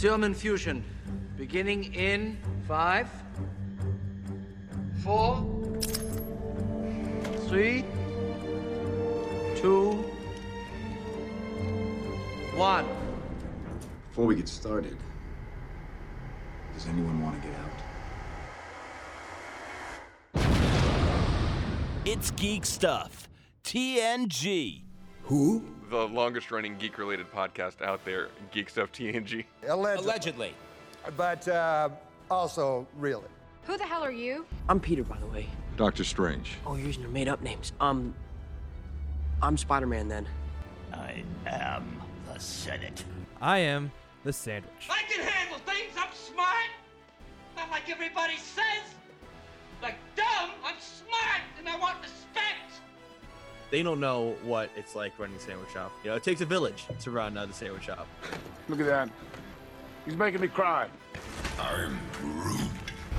Serum infusion beginning in five, four, three, two, one. Before we get started, does anyone want to get out? It's Geek Stuff. TNG. Who? The longest running geek related podcast out there, Geek Stuff TNG. Allegedly. Allegedly. But uh, also, really. Who the hell are you? I'm Peter, by the way. Doctor Strange. Oh, you're using your made-up names. Um, I'm Spider-Man then. I am the Senate. I am the sandwich. I can handle things. I'm smart. Not like everybody says. Like dumb, I'm smart and I want respect. They don't know what it's like running a sandwich shop. You know, it takes a village to run uh, the sandwich shop. Look at that. He's making me cry. I'm Groot.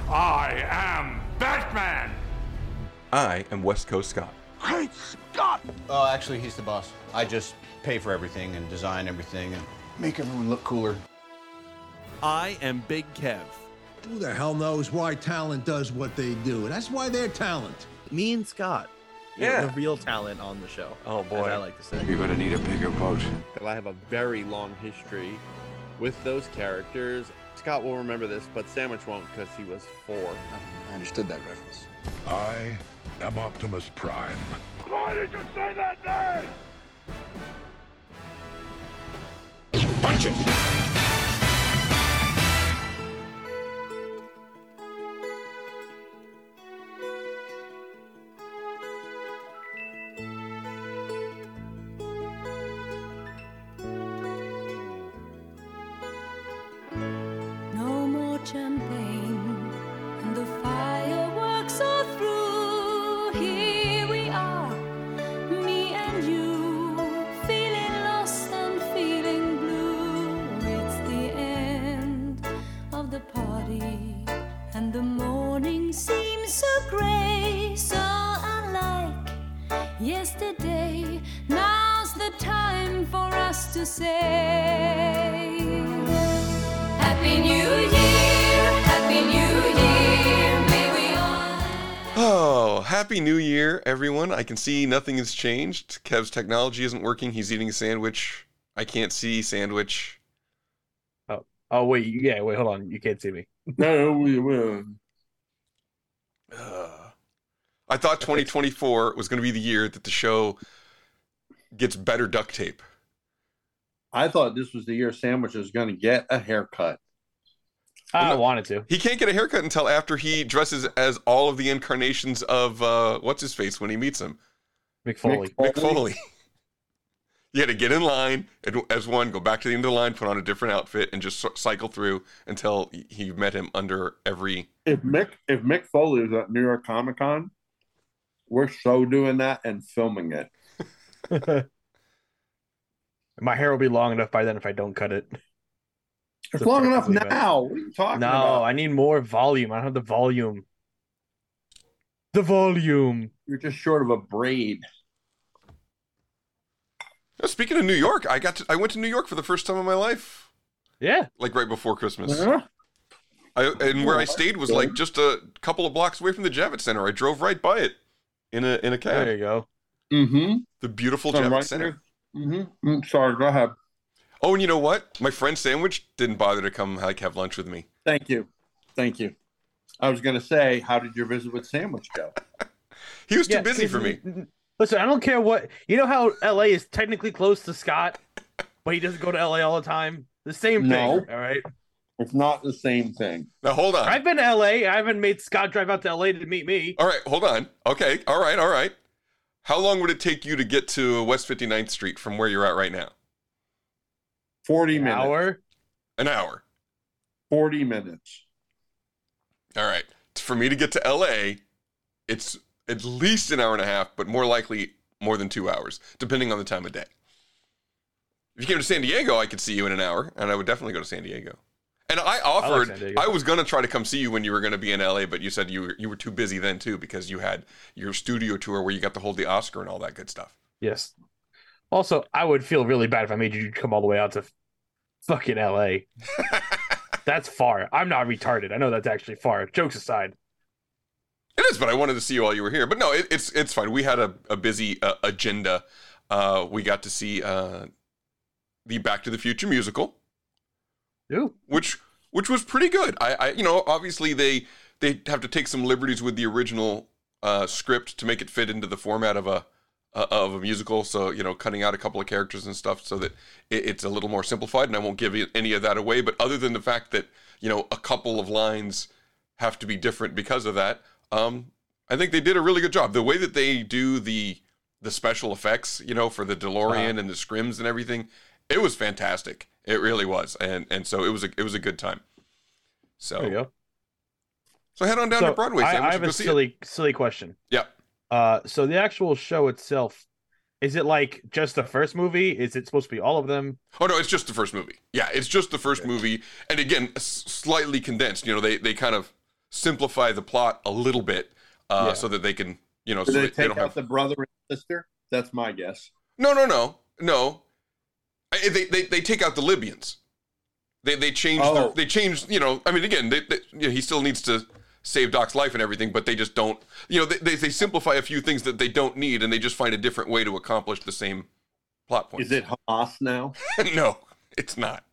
I am Batman. I am West Coast Scott. Great Scott! Oh, actually, he's the boss. I just pay for everything and design everything and make everyone look cooler. I am Big Kev. Who the hell knows why talent does what they do? That's why they're talent. Me and Scott. You know, Yeah. the real talent on the show. Oh, As boy. I like to say. You're gonna need a bigger boat. I have a very long history with those characters. Scott will remember this, but Sandwich won't because he was four. I understood that reference. I am Optimus Prime. Why did you say that name? Punch it! Year, everyone. I can see nothing has changed. Kev's technology isn't working. He's eating a sandwich. I can't see sandwich. Oh, oh wait, yeah, wait, hold on. You can't see me. No, we will. Ugh. I thought 2024 was going to be the year that the show gets better duct tape. I thought this was the year Sandwich was going to get a haircut. I wanted to. He can't get a haircut until after he dresses as all of the incarnations of uh, what's his face when he meets him, Mick Foley. Mick Foley. you had to get in line and- as one, go back to the end of the line, put on a different outfit, and just cycle through until y- he met him under every. If Mick if Mick Foley is at New York Comic Con, we're so doing that and filming it. My hair will be long enough by then if I don't cut it. It's long enough best. now. What are you talking No, about? I need more volume. I don't have the volume. The volume. You're just short of a braid. Oh, Speaking of New York, I got to, I went to New York for the first time in my life, Yeah. like right before Christmas. Huh? I, and where I stayed was like just a couple of blocks away from the Javits Center. I drove right by it in a in a cab. There you go. Mm-hmm. The beautiful So Javits right Center. Mm-hmm. Sorry, go ahead. Oh, and you know what? My friend Sandwich didn't bother to come like have lunch with me. Thank you. Thank you. I was going to say, how did your visit with Sandwich go? He was too busy for me. Listen, I don't care what. You know how LA is technically close to Scott, but he doesn't go to LA all the time? The same thing. No. All right. It's not the same thing. Now hold on. I've been to LA. I haven't made Scott drive out to LA to meet me. All right, hold on. Okay, all right, all right. How long would it take you to get to West 59th Street from where you're at right now? 40 An minutes. hour. An hour. 40 minutes. All right. For me to get to LA, it's at least an hour and a half, but more likely more than two hours, depending on the time of day. If you came to San Diego, I could see you in an hour, and I would definitely go to San Diego. And I offered, San I, was gonna try to come see you when you were gonna be in LA, but you said you were you were too busy then too because you had your studio tour where you got to hold the Oscar and all that good stuff. Yes. Also, I would feel really bad if I made you come all the way out to Fucking L.A. that's far. I'm not retarded. I know that's actually far. Jokes aside. It is, but I wanted to see you while you were here. But no, it, it's it's fine. We had a, a busy uh, agenda. Uh, we got to see uh, the Back to the Future musical, Ooh. which which was pretty good. I, I you know obviously they they have to take some liberties with the original uh, script to make it fit into the format of a uh, of a musical. So you know, cutting out a couple of characters and stuff so that it, it's a little more simplified. And I won't give any of that away. But other than the fact that you know a couple of lines have to be different because of that, um, I think they did a really good job. The way that they do the the special effects, you know, for the DeLorean and the scrims and everything, it was fantastic. It really was, and and so it was a it was a good time. So There you go. so head on down So, to Broadway. I, Sam. We I have a see it. silly, silly question. Yeah. Uh, so the actual show itself, is it like just the first movie? Is it supposed to be all of them? Oh no, it's just the first movie. Yeah, it's just the first movie, and again, s- slightly condensed. You know, they they kind of simplify the plot a little bit uh, Yeah. so that they can, you know, Did so they they, they take don't out have. the brother and sister? That's my guess. No, no, no, no. I, they, they they take out the Libyans. They they change Oh. the, they change. You know, I mean, again, they, they, you know, he still needs to save Doc's life and everything, but they just don't. You know, they, they they simplify a few things that they don't need, and they just find a different way to accomplish the same plot point. Is it Hamas now? no, it's not.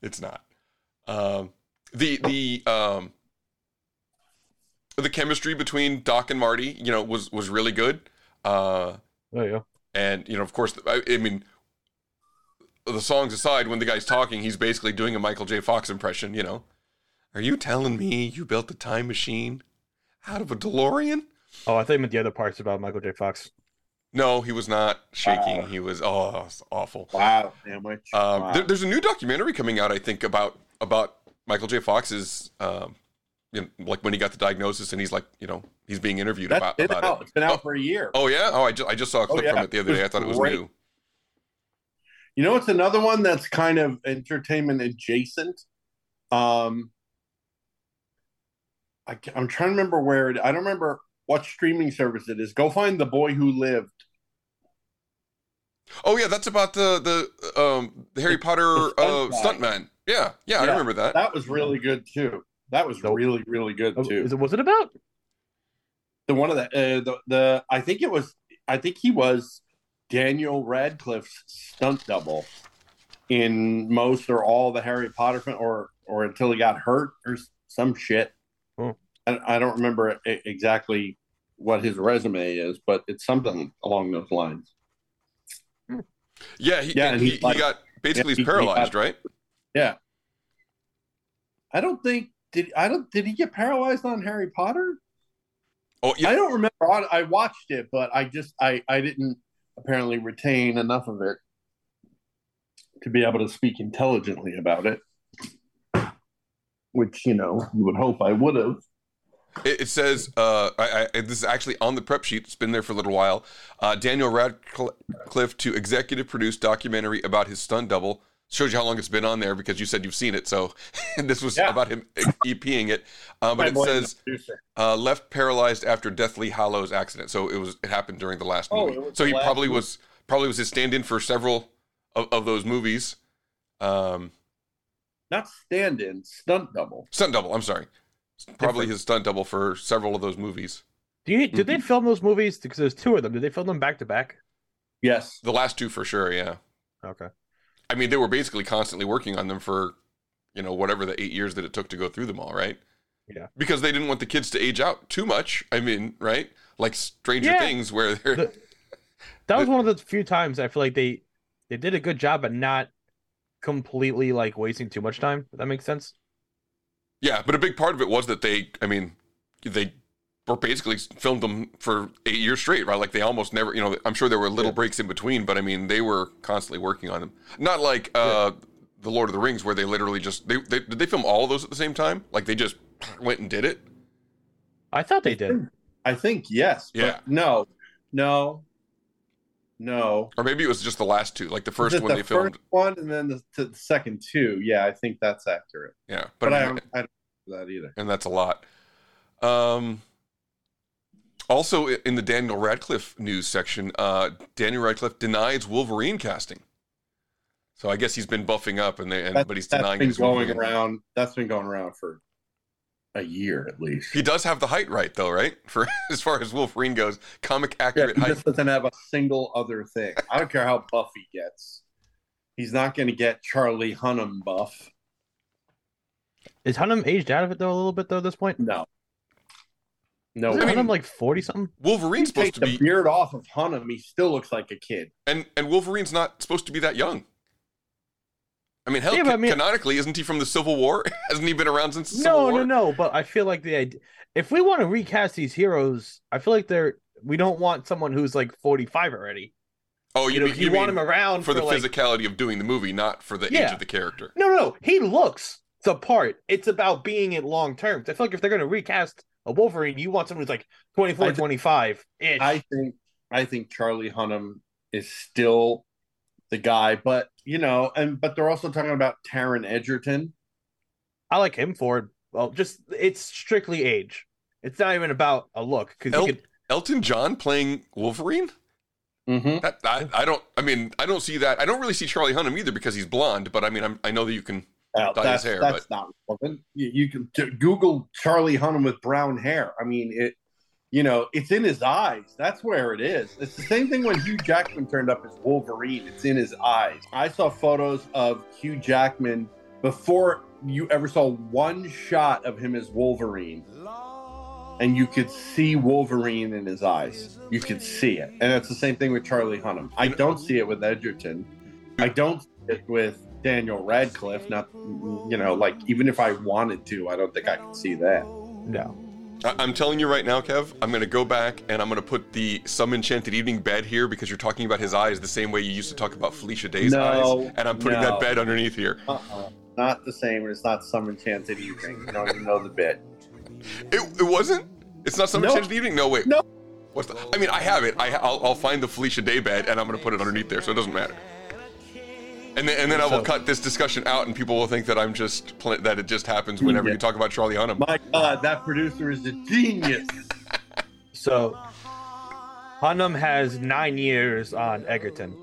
It's not. Um, the the um, the chemistry between Doc and Marty, you know, was was really good. Uh, you go. and you know, of course, I, I mean, the songs aside, when the guy's talking, he's basically doing a Michael J. Fox impression. You know, are you telling me you built the time machine out of a DeLorean? Oh, I thought you meant the other parts about Michael J. Fox. No, he was not shaking. He was oh, it's awful. Wow, sandwich. Um, Wow. there- there's a new documentary coming out, I think, about about Michael J. Fox's, um, you know, like when he got the diagnosis, and he's like, you know, he's being interviewed That's about, been about out. it. It's been out for a year. Oh yeah, oh I just I just saw a Oh, clip yeah. from it the other It day. I thought it was great. new. You know, it's another one that's kind of entertainment adjacent. Um, I, am trying to remember where it. I don't remember what streaming service it is. Go find the boy who lived. Oh yeah, that's about the the um the Harry Potter stunt uh, stuntman. Yeah, yeah, I remember that. That was really good too. That was really, really good Oh, too. Is it, was it about? the one of the, uh, the the I think it was I think he was Daniel Radcliffe's stunt double in most or all the Harry Potter or or until he got hurt or some shit. Hmm. Oh. I, I don't remember e- exactly what his resume is, but it's something along those lines. Hmm. Yeah, he, Yeah, and he, he's he like- got basically yeah, he- he's he paralyzed, got- right? Yeah, I don't think did I don't did he get paralyzed on Harry Potter? Oh yeah, I don't remember. I, I watched it, but I just I I didn't apparently retain enough of it to be able to speak intelligently about it. Which you know you would hope I would have. It, it says, uh, I, I, this is actually on the prep sheet. It's been there for a little while. Uh, Daniel Radcliffe to executive produce documentary about his stunt double. Shows you how long it's been on there because you said you've seen it. So this was about him EPing it. Uh, but I it says uh, left paralyzed after Deathly Hallows accident. So it was it happened during the last Oh, movie. it so he probably movie. was probably was his stand-in for several of, of those movies. Um, Not stand-in, stunt double. stunt double. I'm sorry. Probably his stunt double for several of those movies. Do you did they mm-hmm. film those movies? Because there's two of them. Did they film them back to back? Yes. The last two for sure, yeah. Okay. I mean, they were basically constantly working on them for, you know, whatever the eight years that it took to go through them all, right? Yeah. Because they didn't want the kids to age out too much. I mean, right? Like Stranger Yeah. Things, where they're The- that was one of the few times I feel like they they did a good job at not completely like wasting too much time. If that makes sense. yeah. But a big part of it was that they, I mean, they were basically filmed them for eight years straight, right? Like they almost never, you know, I'm sure there were little breaks in between, but I mean, they were constantly working on them. Not like uh, the Lord of the Rings, where they literally just they, they did they film all of those at the same time? Like they just went and did it. I thought they did. I think yes. but Yeah. No. No. No. Or maybe it was just the last two, like the first one the they filmed. first one and then the, the second two. Yeah, I think that's accurate. Yeah, But, but, I don't, I don't know that either. and that's a lot. Um, also, in the Daniel Radcliffe news section, uh, Daniel Radcliffe denies Wolverine casting. So I guess he's been buffing up, and, they, and That, but he's denying been going Wolverine. around. That's been going around for a year at least. He does have the height right, though, right? For as far as Wolverine goes, comic Yeah, accurate he height. just doesn't have a single other thing. I don't care how buff he gets. He's not going to get Charlie Hunnam buff. Is Hunnam aged out of it though a little bit though at this point? No. No, Isn't way. Hunnam like forty something? Wolverine's supposed to the be, beard off of Hunnam, he still looks like a kid. and and Wolverine's not supposed to be that young. I mean, hell, Yeah, but I mean- canonically, isn't he from the Civil War? Hasn't he been around since the No, Civil no, War? no. But I feel like the idea, if we want to recast these heroes, I feel like they're we don't want someone who's like forty five already. Oh, you, You know, mean, you you want him around for the like- physicality of doing the movie, not for the age of the character. No, no, no. He looks the part. It's about being it long term. I feel like if they're going to recast a Wolverine, you want someone who's like 24, I th- 25 ish. I think I think Charlie Hunnam is still the guy, but you know, and but they're also talking about Taron Egerton. I like him for it. Well, just it's strictly age. It's not even about a look because El- could. Elton John playing Wolverine? Mm-hmm. That, I, I don't. I mean, I don't see that. I don't really see Charlie Hunnam either because he's blonde. But I mean, I'm, I know that you can Well, dye his hair. that's But not relevant. You, you can t- Google Charlie Hunnam with brown hair. I mean, it. You know, it's in his eyes. That's where it is. It's the same thing when Hugh Jackman turned up as Wolverine. It's in his eyes. I saw photos of Hugh Jackman before you ever saw one shot of him as Wolverine, and you could see Wolverine in his eyes. You could see it, and it's the same thing with Charlie Hunnam. I don't see it with Egerton. I don't see it with Daniel Radcliffe. Not, you know, like even if I wanted to, I don't think I can see that. No. I, I'm telling you right now, Kev, I'm going to go back and I'm going to put the Some Enchanted Evening bed here because you're talking about his eyes the same way you used to talk about Felicia Day's No, eyes, and I'm putting no. that bed underneath here. Uh-uh. Not the same. It's not some enchanted evening. You don't even know the bit. It, it wasn't. It's not Some No. Enchanted Evening. No wait. No. What's the? I mean, I have it. I, I'll, I'll find the Felicia Day bed and I'm going to put it underneath there, so it doesn't matter. And then, and then I will So- cut this discussion out, and people will think that I'm just pl- that it just happens whenever Yeah. you talk about Charlie Hunnam. My God, that producer is a genius. So Hunnam has nine years on Egerton.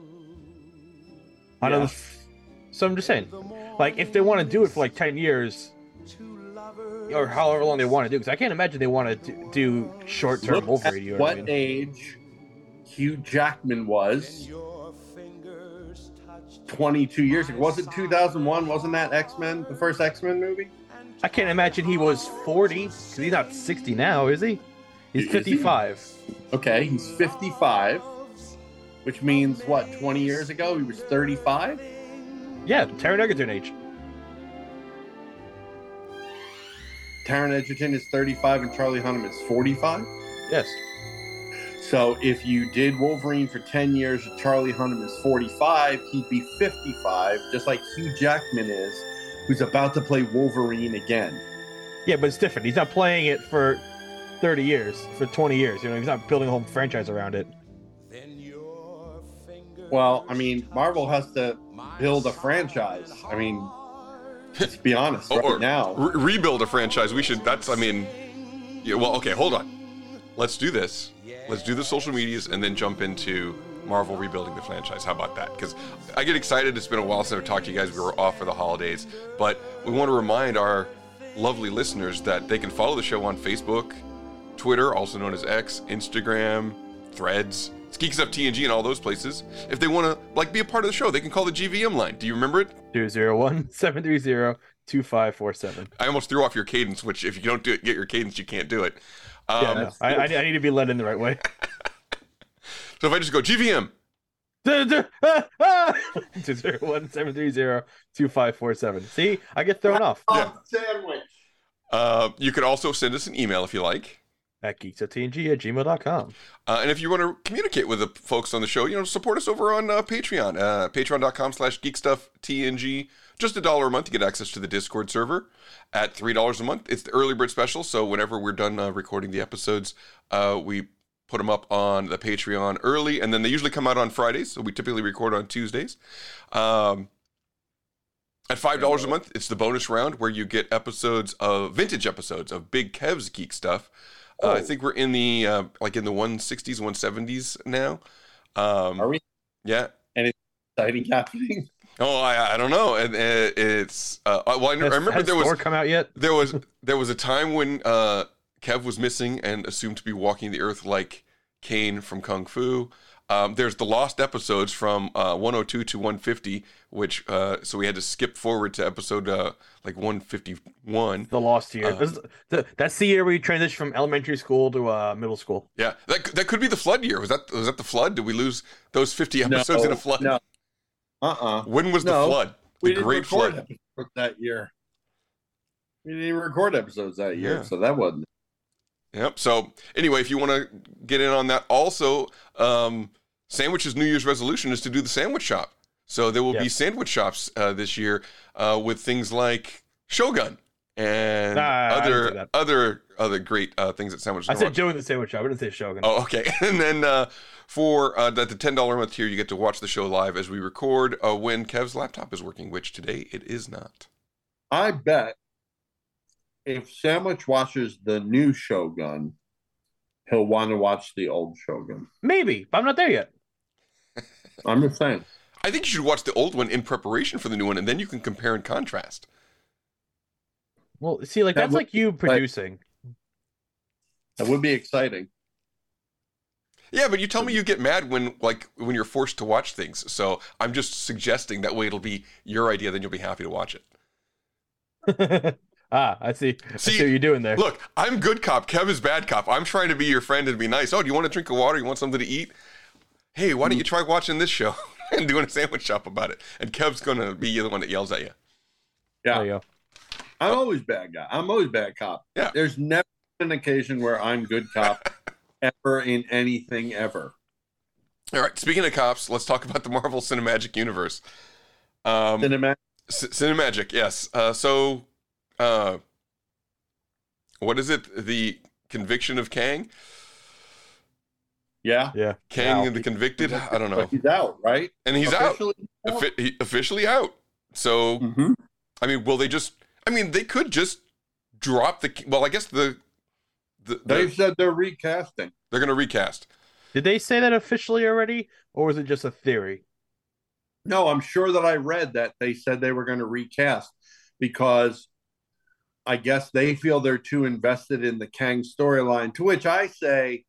Hunnam, so I'm just saying, like if they want to do it for like ten years, or however long they want to do, because I can't imagine they want to do, do short-term Look Wolverine. at You know what what I mean? age Hugh Jackman was 22 years ago. Was it 2001? Wasn't that X Men, the first X Men movie? I can't imagine he was 40 because he's not 60 now, is he? He's Is he? 55. Okay, he's 55, which means what, 20 years ago? He was 35? Yeah, Taron Egerton age. Taron Egerton is 35 and Charlie Hunnam is 45? Yes. So if you did Wolverine for 10 years and Charlie Hunnam is 45, he'd be 55, just like Hugh Jackman is, who's about to play Wolverine again. Yeah, but it's different. He's not playing it for 30 years, for 20 years. You know, he's not building a whole franchise around it. Well, I mean, Marvel has to build a franchise. I mean, let's be honest, right or now. re- rebuild a franchise. We should. That's. I mean, yeah. Well, okay. Hold on. Let's do this. Let's do the social medias and then jump into Marvel rebuilding the franchise. How about that? Because I get excited. It's been a while since I've talked to you guys. We were off for the holidays, but we want to remind our lovely listeners that they can follow the show on Facebook, Twitter, also known as X, Instagram, Threads. It's Geek Stuff TNG and all those places. If they want to like be a part of the show, they can call the GVM line. Do you remember it? 201 730 2547. I almost threw off your cadence, which if you don't do it, get your cadence, you can't do it. Um, yeah, no, I, I, I need to be led in the right way. So if I just go GVM, 201 730 2547. See, I get thrown off Oh, sandwich. uh, you could also send us an email if you like. at geeksatng at gmail.com. Uh, and if you want to communicate with the folks on the show, you know, support us over on uh, Patreon, uh, patreon.com slash geekstufftng. Just a dollar a month, you get access to the Discord server. At $3 a month, it's the early bird special. So whenever we're done uh, recording the episodes, uh, we put them up on the Patreon early, and then they usually come out on Fridays. So we typically record on Tuesdays. Um, at five dollars a month, it's the bonus round where you get episodes of vintage episodes of Big Kev's Geek Stuff. Uh, I think we're in the uh, like in the 160s, 170s now. Um, Are we? Yeah. And it's exciting happening. Oh, I, I don't know. And uh, it's uh, well, I, I Has- remember has there was Thor come out yet? there was there was a time when uh, Kev was missing and assumed to be walking the earth like Caine from Kung Fu. Um, there's the lost episodes from uh, 102 to 150, which uh, so we had to skip forward to episode uh, like 151. The lost year. Uh, the, that's the year we transitioned from elementary school to uh, middle school. Yeah, that that could be the flood year. Was that was that the flood? Did we lose those 50 episodes in a flood? No. Uh-uh. When was the flood? The great flood. that year. We didn't even record episodes that year, Yeah. so that wasn't. Yep. So anyway, if you want to get in on that, also, um, Sandwich's New Year's resolution is to do the sandwich shop. So there will be sandwich shops uh, this year uh, with things like Shogun and Ah, I didn't say other other other great uh, things that Sandwich. I said doing the sandwich shop. I didn't say Shogun. Oh, okay. And then uh, for uh, the, the ten dollar a month tier, you get to watch the show live as we record uh, when Kev's laptop is working, which today it is not. I bet if Sandwich watches the new Shogun, he'll want to watch the old Shogun. Maybe, but I'm not there yet. I'm just saying. I think you should watch the old one in preparation for the new one, and then you can compare and contrast. Well, see, like That that's would- like you producing. That would be exciting. Yeah, but you tell me you get mad when like when you're forced to watch things. So I'm just suggesting that way it'll be your idea, then you'll be happy to watch it. ah, I see. I See, see what you're doing there. Look, I'm good cop. Kev is bad cop. I'm trying to be your friend and be nice. Oh, do you want a drink of water? You want something to eat? Hey, why don't you try watching this show and doing a sandwich shop about it? And Kev's gonna be the one that yells at you. Yeah. There you go. I'm always bad guy. I'm always bad cop. Yeah. There's never an occasion where I'm good cop ever in anything ever. All right. Speaking of cops, let's talk about the Marvel Cinemagic Universe. Um, Cinematic. C- Cinemagic, yes. Uh, so, uh, what is it? The conviction of Kang? Yeah. Yeah. Kang and the convicted? I don't know. But he's out, right? And he's Officially out. out. Offi- he- officially out. So, Mhm. I mean, will they just? I mean, they could just drop the. Well, I guess the. the, the They've said they're recasting. they're going to recast. Did they say that officially already, or was it just a theory? No, I'm sure that I read that they said they were going to recast because I guess they feel they're too invested in the Kang storyline. To which I say,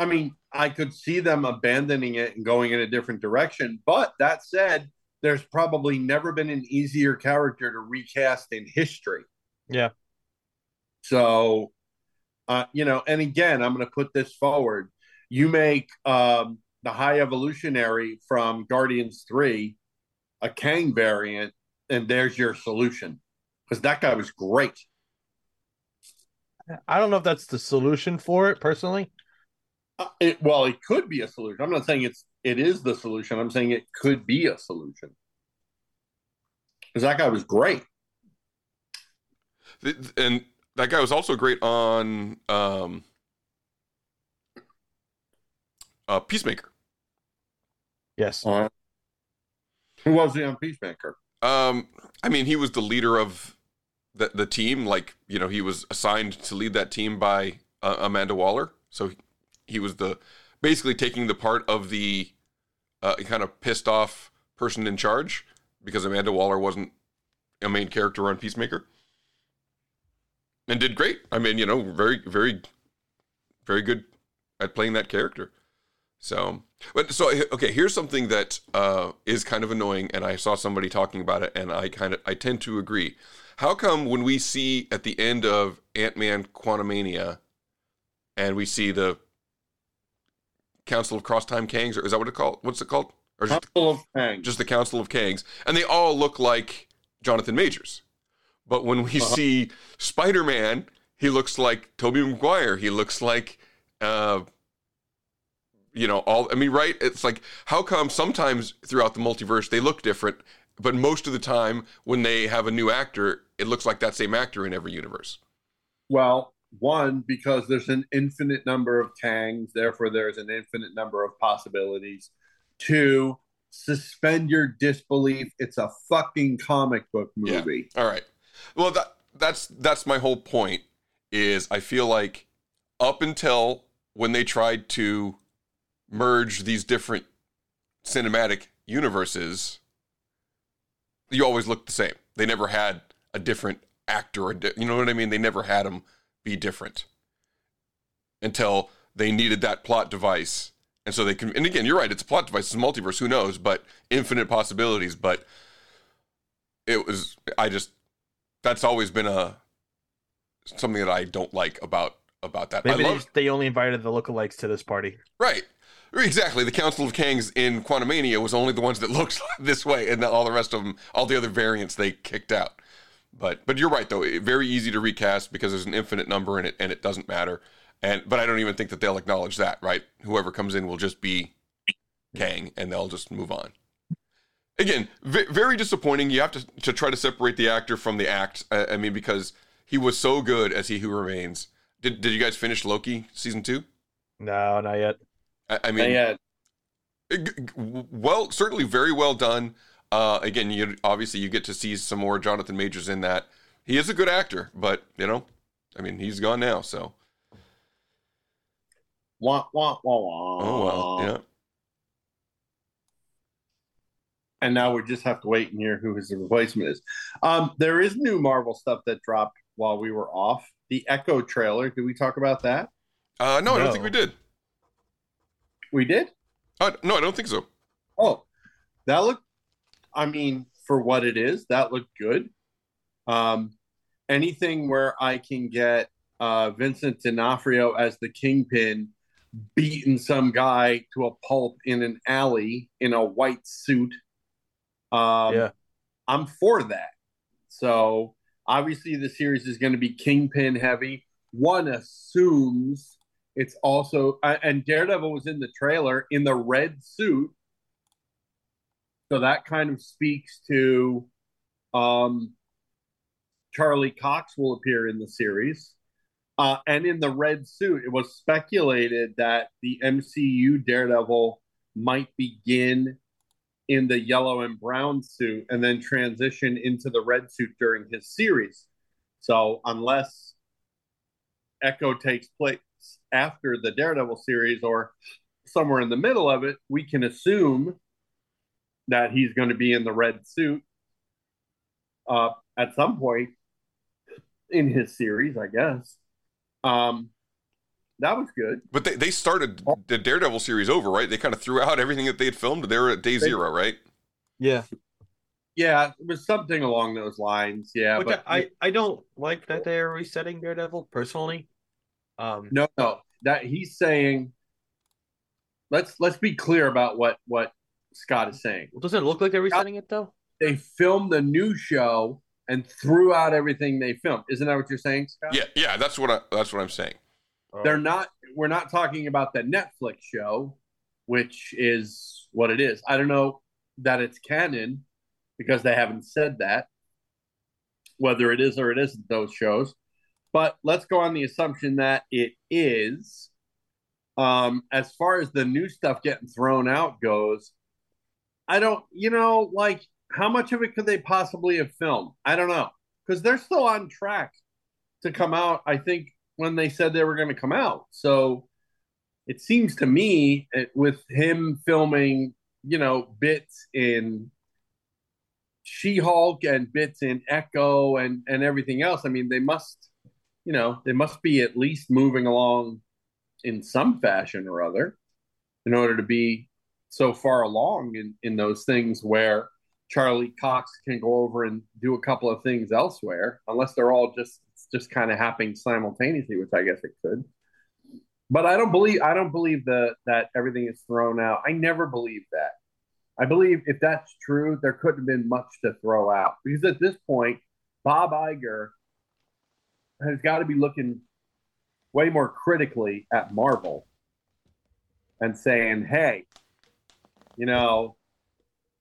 I mean, I could see them abandoning it and going in a different direction. But that said, there's probably never been an easier character to recast in history. Yeah. So, uh, you know, and again, I'm going to put this forward. You make um, the High Evolutionary from Guardians 3 a Kang variant, and there's your solution. Because that guy was great. I don't know if that's the solution for it personally. Uh, it, well, it could be a solution. I'm not saying it's it is the solution. I'm saying it could be a solution. Because that guy was great. And that guy was also great on um, uh, Peacemaker. Yes. Uh, who was he on Peacemaker? Um, I mean, he was the leader of the the team. Like, you know, he was assigned to lead that team by uh, Amanda Waller. So he, he was the basically taking the part of the uh, kind of pissed off person in charge because Amanda Waller wasn't a main character on Peacemaker, and did great. I mean, you know, very, very, very good at playing that character. So, but so okay, here's something that uh, is kind of annoying, and I saw somebody talking about it, and I kind of I tend to agree. How come when we see at the end of Ant Man Quantumania, and we see the Council of Cross Time Kangs, or is that what it called? What's it called? Or just, Council of Kang. just the Council of Kangs, and they all look like Jonathan Majors. But when we Uh-huh. see Spider Man, he looks like Tobey Maguire. He looks like, uh, you know, all. I mean, right? It's like how come sometimes throughout the multiverse they look different, but most of the time when they have a new actor, it looks like that same actor in every universe. Well, one, because there's an infinite number of Kangs, therefore there's an infinite number of possibilities. Two, suspend your disbelief. It's a fucking comic book Yeah. movie. All right. Well, that that's that's my whole point. Is I feel like up until when they tried to merge these different cinematic universes, you always look the same. They never had a different actor, or di- you know what I mean? They never had them be different until they needed that plot device. And so they can, and again, you're right, it's a plot device, it's a multiverse, who knows, but infinite possibilities. But it was, I just, that's always been a, something that I don't like about, about that. Maybe I they, love, they only invited the lookalikes to this party. Right. Exactly. The Council of Kangs in Quantumania was only the ones that looked this way, and all the rest of them, all the other variants, they kicked out. But but you're right though. Eh, very easy to recast because there's an infinite number in it, and it doesn't matter. And but I don't even think that they'll acknowledge that. Right. Whoever comes in will just be Kang, and they'll just move on. Again, v- very disappointing. You have to to try to separate the actor from the act. I, I mean, because he was so good as He Who Remains. Did Did you guys finish Loki season two? No, not yet. I, I mean, yeah, eh, G- g- well, certainly very well done. Uh, again, you obviously you get to see some more Jonathan Majors in that. He is a good actor, but you know, I mean, he's gone now, so wah wah wah wah. oh well, yeah. And now we just have to wait and hear who his replacement is. Um, there is new Marvel stuff that dropped while we were off. The Echo trailer. Did we talk about that? Uh, no, I don't think we did. We did. Uh, no, I don't think so. Oh, that looked. I mean, for what it is, that looked good. Um, anything where I can get uh, Vincent D'Onofrio as the kingpin beating some guy to a pulp in an alley in a white suit. Um, Yeah. I'm for that. So obviously, the series is going to be kingpin heavy. One assumes it's also, and Daredevil was in the trailer in the red suit. So that kind of speaks to um, Charlie Cox will appear in the series. Uh, and in the red suit, it was speculated that the MCU Daredevil might begin in the yellow and brown suit and then transition into the red suit during his series. So, unless Echo takes place after the Daredevil series or somewhere in the middle of it, we can assume that he's going to be in the red suit uh, at some point in his series, I guess. Um, that was good. But they, they started the Daredevil series over, right? They kind of threw out everything that they had filmed. They were at day zero, right? Yeah. Yeah, it was something along those lines. Yeah, Which but I, I don't like that they're resetting Daredevil personally. Um, no, no, that he's saying. Let's let's be clear about what what Scott is saying. doesn't it look like they're resetting it though? They filmed the new show and threw out everything they filmed. Isn't that what you're saying, Scott? Yeah, yeah. That's what I, that's what I'm saying. They're not. We're not talking about the Netflix show, which is what it is. I don't know that it's canon because they haven't said that. Whether it is or it isn't those shows, but let's go on the assumption that it is. Um, as far as the new stuff getting thrown out goes, I don't. You know, like how much of it could they possibly have filmed? I don't know because they're still on track to come out. I think when they said they were going to come out. So it seems to me it, with him filming, you know, bits in She-Hulk and bits in Echo and and everything else. I mean, they must, you know, they must be at least moving along in some fashion or other in order to be so far along in in those things where Charlie Cox can go over and do a couple of things elsewhere, unless they're all just just kind of happening simultaneously, which I guess it could. But I don't believe I don't believe that that everything is thrown out. I never believed that. I believe if that's true, there couldn't have been much to throw out because at this point, Bob Iger has got to be looking way more critically at Marvel and saying, "Hey, you know,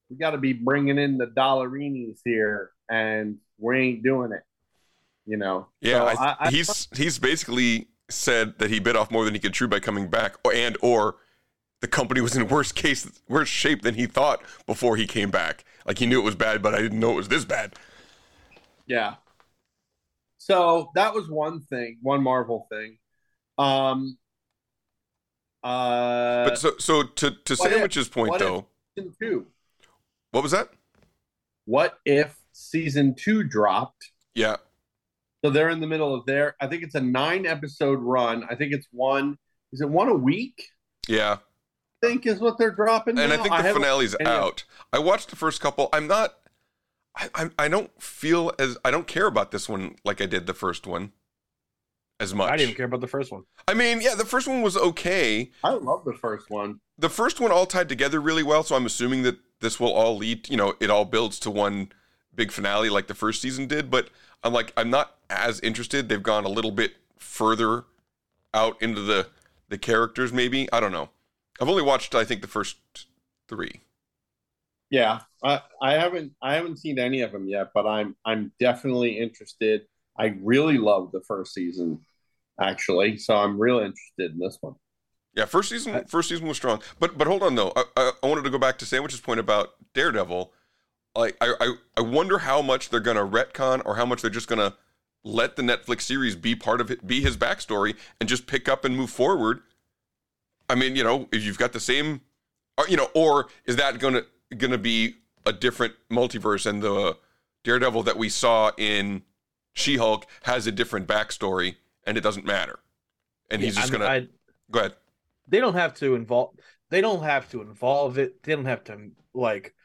we got to be bringing in the dollarinis here, and we ain't doing it." You know, Yeah, So I, I- I- he's he's basically said that he bit off more than he could chew by coming back, or, and or the company was in worse case, worse shape than he thought before he came back. Like he knew it was bad, but I didn't know it was this bad. Yeah. So that was one thing, one Marvel thing. Um. Uh. But so so to to what if- Sandwich's point though, season two. What was that? What if season two dropped? Yeah. So they're in the middle of their. I think it's a nine episode run. I think it's one. Is it one a week? Yeah. I think is what they're dropping. And I think the haven't- finale's out. I watched the first couple. I'm not. I, I I don't feel as I don't care about this one like I did the first one as much. I didn't even care about the first one. I mean, yeah, the first one was okay. I love the first one. The first one all tied together really well, so I'm assuming that this will all lead, you know, it all builds to one big finale like the first season did, but I'm like I'm not as interested. They've gone a little bit further out into the the characters maybe. I don't know. I've only watched I think the first 3. Yeah, I, I haven't I haven't seen any of them yet, but I'm I'm definitely interested. I really loved the first season, actually, so I'm really interested in this one. Yeah, first season first season was strong. But but hold on though. I, I, I wanted to go back to Sandwich's point about Daredevil. Like I, I I wonder how much they're gonna retcon or how much they're just gonna let the Netflix series be part of it, be his backstory, and just pick up and move forward. I mean, you know, if you've got the same, or, you know, or is that gonna gonna be a different multiverse and the Daredevil that we saw in She-Hulk has a different backstory and it doesn't matter, and he's just I mean, gonna I- go ahead. They don't have to involve. They don't have to involve it. They don't have to like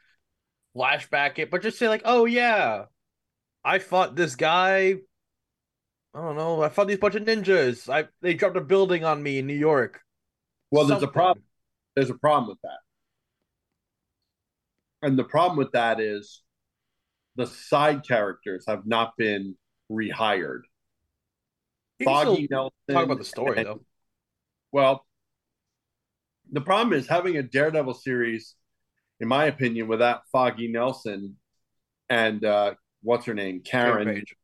flashback it, but just say like, "Oh yeah, I fought this guy. I don't know. I fought these bunch of ninjas. I they dropped a building on me in New York." Well, there's a problem. There's a problem with that, and the problem with that is the side characters have not been rehired. Foggy Nelson. Talk about the story and- though. Well, the problem is having a Daredevil series, in my opinion, without Foggy Nelson and uh, what's her name, Karen Page.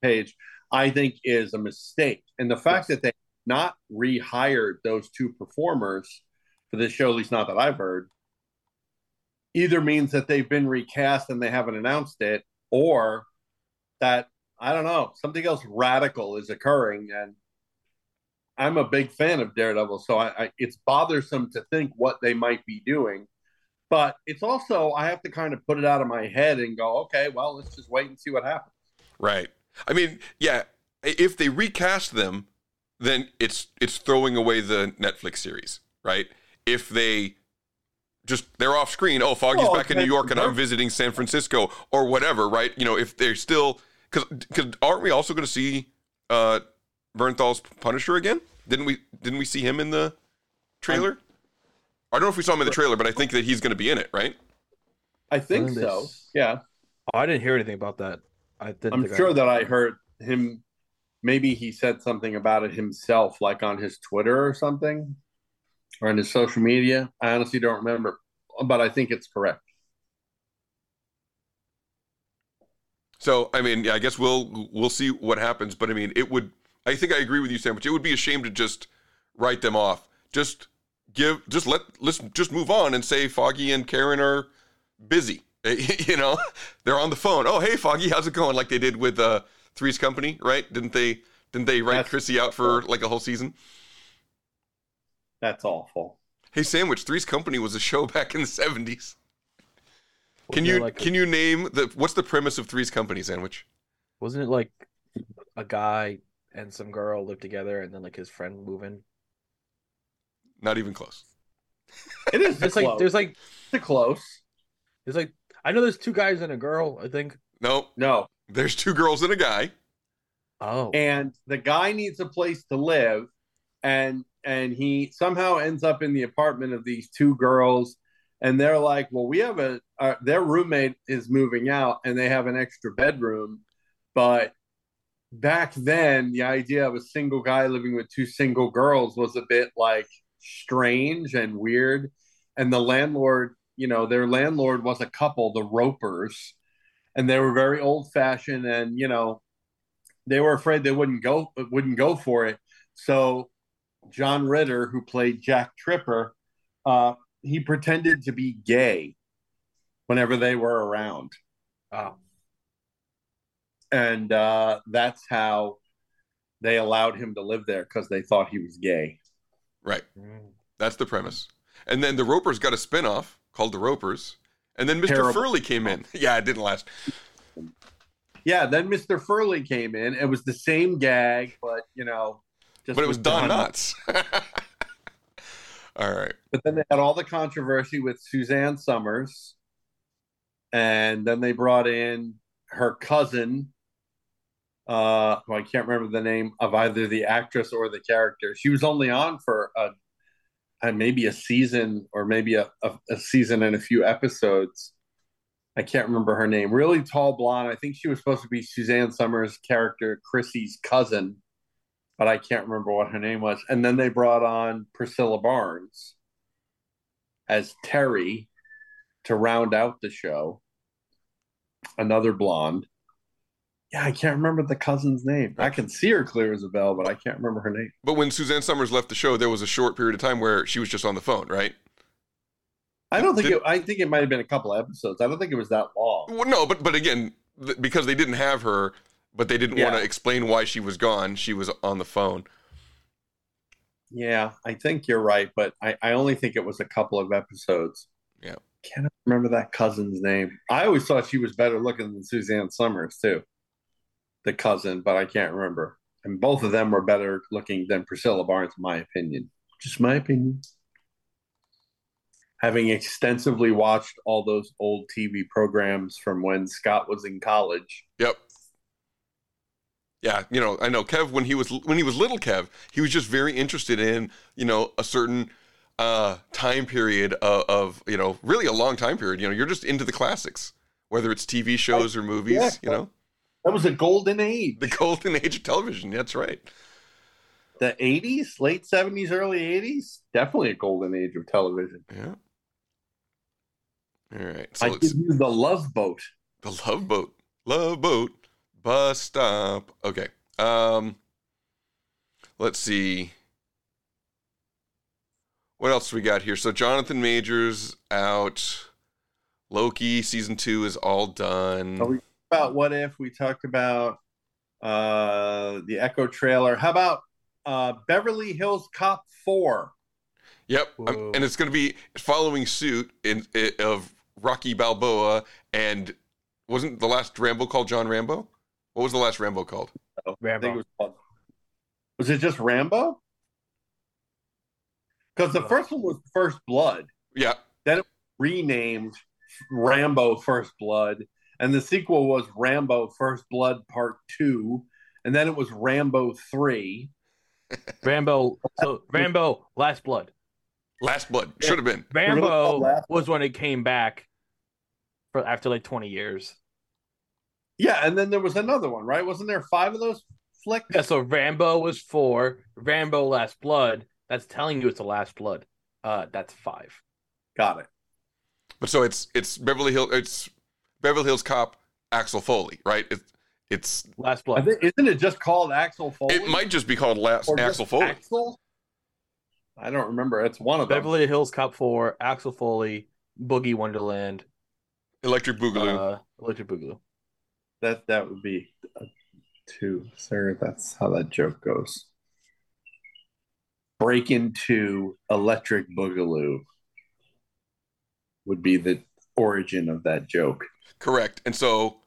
Page. I think is a mistake. And the fact that they not rehired those two performers for this show, at least not that I've heard, either means that they've been recast and they haven't announced it, or that I don't know something else radical is occurring. And I'm a big fan of Daredevil, so I, I, it's bothersome to think what they might be doing. But it's also I have to kind of put it out of my head and go, okay, well, let's just wait and see what happens. Right. I mean, yeah, if they recast them, then it's it's throwing away the Netflix series, right? If they just they're off screen, oh, Foggy's Well, back in New York and I'm visiting San Francisco or whatever, right? You know, if they're still cuz cuz aren't we also going to see uh Bernthal's Punisher again? Didn't we didn't we see him in the trailer? I don't know if we saw him in the trailer, but I think that he's going to be in it, right? I think When so. this- Yeah. Oh, I didn't hear anything about that. I didn't. I'm think sure that I heard him. Maybe he said something about it himself, like on his Twitter or something, or on his social media. I honestly don't remember, but I think it's correct. So I mean, yeah, I guess we'll we'll see what happens. But I mean, it would. I think I agree with you, Sandwich. It would be a shame to just write them off. Just give. Just let. Let's just move on and say Foggy and Karen are busy. you know, they're on the phone. Oh, hey, Foggy, how's it going? Like they did with uh, Three's Company, right? Didn't they? Didn't they write That's- Chrissy out for like a whole season? That's awful. Hey, Sandwich, Three's Company was a show back in the seventies. Can you like a- can you name the what's the premise of Three's Company, Sandwich? Wasn't it like a guy and some girl live together, and then like his friend move in? Not even close. It is It's like there's like It's close. It's like I know there's two guys and a girl. I think. No, No, there's two girls and a guy. Oh, and the guy needs a place to live, and and he somehow ends up in the apartment of these two girls, and they're like, well, we have a uh, their roommate is moving out, and they have an extra bedroom, but back then the idea of a single guy living with two single girls was a bit like strange and weird. And the landlord you know their landlord was a couple the ropers and they were very old fashioned and you know they were afraid they wouldn't go wouldn't go for it. So john ritter who played jack tripper uh, he pretended to be gay whenever they were around oh, and uh, that's how they allowed him to live there because they thought he was gay. Right. That's the premise. And then the Ropers got a spin-off called The Ropers, And then Mr. Terrible. Furley came in. Yeah, it didn't last. Yeah, then Mr. Furley came in. It was the same gag, but you know, just but it was with Don Knotts. All right. But then they had all the controversy with Suzanne Somers, and then they brought in her cousin. Uh, who I can't remember the name of either the actress or the character. She was only on for a, uh, maybe a season or maybe a, a, a season and a few episodes. I can't remember her name. Really tall blonde. I think she was supposed to be Suzanne Somers' character, Chrissy's cousin, but I can't remember what her name was. And then they brought on Priscilla Barnes as Terry to round out the show. Another blonde. Yeah, I can't remember the cousin's name. I can see her clear as a bell, but I can't remember her name. But when Suzanne Somers left the show, there was a short period of time where she was just on the phone, right? I don't think Did- it, I think it might have been a couple episodes. I don't think it was that long. Well, no, but but again, th- because they didn't have her, but they didn't want to explain why she was gone. She was on the phone. Yeah, I think you're right, but I, I only think it was a couple of episodes. Yeah. Can't remember that cousin's name. I always thought she was better looking than Suzanne Somers too. The cousin, but I can't remember. And both of them were better looking than Priscilla Barnes, in my opinion. Just my opinion. Having extensively watched all those old TV programs from when Scott was in college. Yep. Yeah, you know, I know Kev when he was when he was little Kev, he was just very interested in, you know, a certain uh time period of, of you know, really a long time period. You know, you're just into the classics, whether it's TV shows or movies, Yeah. you know. That was a golden age. The golden age of television. That's right. The 80s, late 70s, early 80s, definitely a golden age of television. Yeah. All right. So I give you the love boat. The Love Boat. Love Boat. Bus stop. Okay. Um let's see. What else we got here? So Jonathan Majors out. Loki season two is all done. So we about what if we talked about uh the Echo trailer. How about uh Beverly Hills Cop 4? Yep, um, and it's going to be following suit in, i of Rocky Balboa and wasn't the last Rambo called John Rambo? What was the last Rambo called? I think it was, called- was it just Rambo? Because the first one was First Blood. Yeah. Then it was renamed Rambo First Blood. And the sequel was Rambo First Blood Part 2. And then it was Rambo 3. Rambo. So Rambo, Last Blood. Last Blood should have been. Rambo oh, was when it came back for after like twenty years. Yeah, and then there was another one, right? Wasn't there five of those flicks? Yeah, so Rambo was four. Rambo Last Blood. That's telling you it's the Last Blood. Uh, that's five. Got it. But so it's it's Beverly Hill it's Beverly Hills Cop Axel Foley, right? It's it's Last Blood. think, isn't it just called Axel Foley? it might just be called Last Or Axel Foley. Axel? I don't remember. It's one of them. Beverly Hills Cop Four. Axel Foley. Boogie Wonderland. Electric Boogaloo. Uh, Electric Boogaloo. That that would be a two, sir. That's how that joke goes. Break into Electric Boogaloo would be the origin of that joke. Correct. And so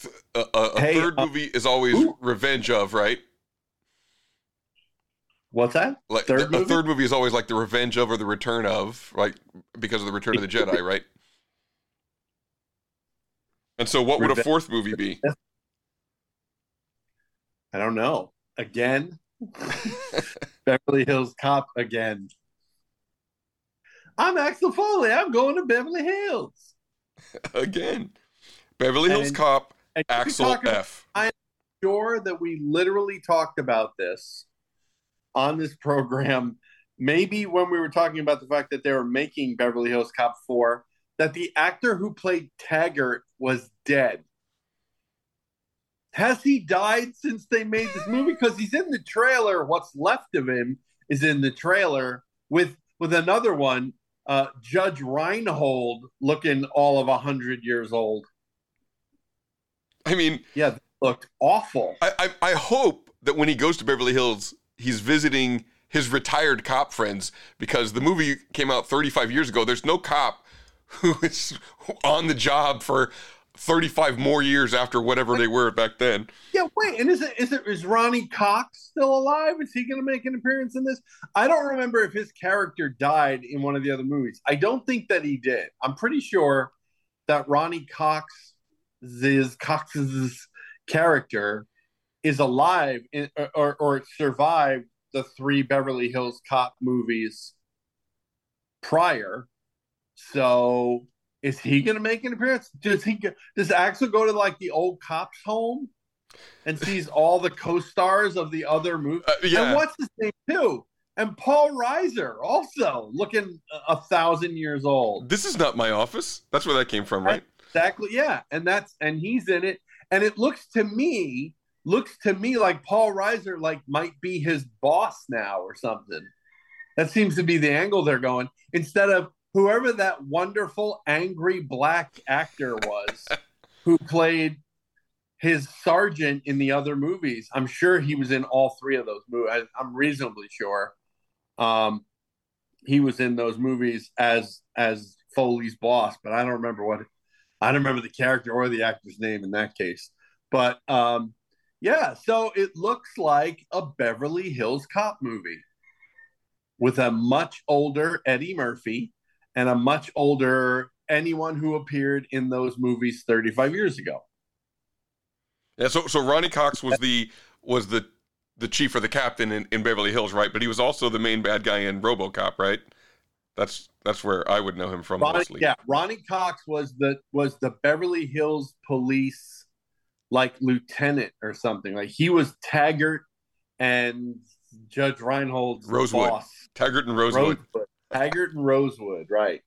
th- a, a, a Hey, third uh, movie is always who- Revenge of, right? What's that? Like Third a, a third movie is always like the Revenge of or the Return of, right? because of the Return of the Jedi, right? And so, what would a fourth movie be? I don't know. Again, Beverly Hills Cop again. I'm Axel Foley. I'm going to Beverly Hills. Again, Beverly Hills And- Cop, and Axel about- F. I'm sure that we literally talked about this on this program. Maybe when we were talking about the fact that they were making Beverly Hills Cop 4, that the actor who played Taggart was dead. Has he died since they made this movie? Because he's in the trailer. What's left of him is in the trailer with with another one, uh, Judge Reinhold, looking all of a hundred years old. I mean, Yeah, that looked awful. I, I I hope that when he goes to Beverly Hills, he's visiting his retired cop friends because the movie came out 35 years ago. There's no cop who is on the job for 35 more years after whatever they were back then. Yeah, wait, and is it is it is Ronny Cox still alive? Is he going to make an appearance in this? I don't remember if his character died in one of the other movies. I don't think that he did. I'm pretty sure that Ronny Cox, his Cox's character, is alive in, or or survived the three Beverly Hills Cop movies prior. So is he going to make an appearance? Does he? Does Axel go to like the old cops' home and sees all the co-stars of the other movie? Uh, yeah. And what's his name too? And Paul Reiser also looking a, a thousand years old. This is not my office. That's where that came from, right? Exactly. Yeah, and that's and he's in it, and it looks to me looks to me like Paul Reiser like might be his boss now or something. That seems to be the angle they're going instead of whoever that wonderful angry black actor was who played his sergeant in the other movies. I'm sure he was in all three of those movies. I, I'm reasonably sure. Um, he was in those movies as as Foley's boss, but I don't remember what I don't remember the character or the actor's name in that case. But um, yeah, so it looks like a Beverly Hills Cop movie with a much older Eddie Murphy and a much older anyone who appeared in those movies 35 years ago. Yeah, so so Ronny Cox was the was the the chief or the captain in, in Beverly Hills, right? But he was also the main bad guy in RoboCop, right? That's that's where I would know him from Ronny, mostly. yeah, Ronny Cox was the was the Beverly Hills Police like lieutenant or something. Like he was Taggart and Judge Reinhold's Rosewood. boss. Taggart and Rosewood. Taggart and Rosewood, right.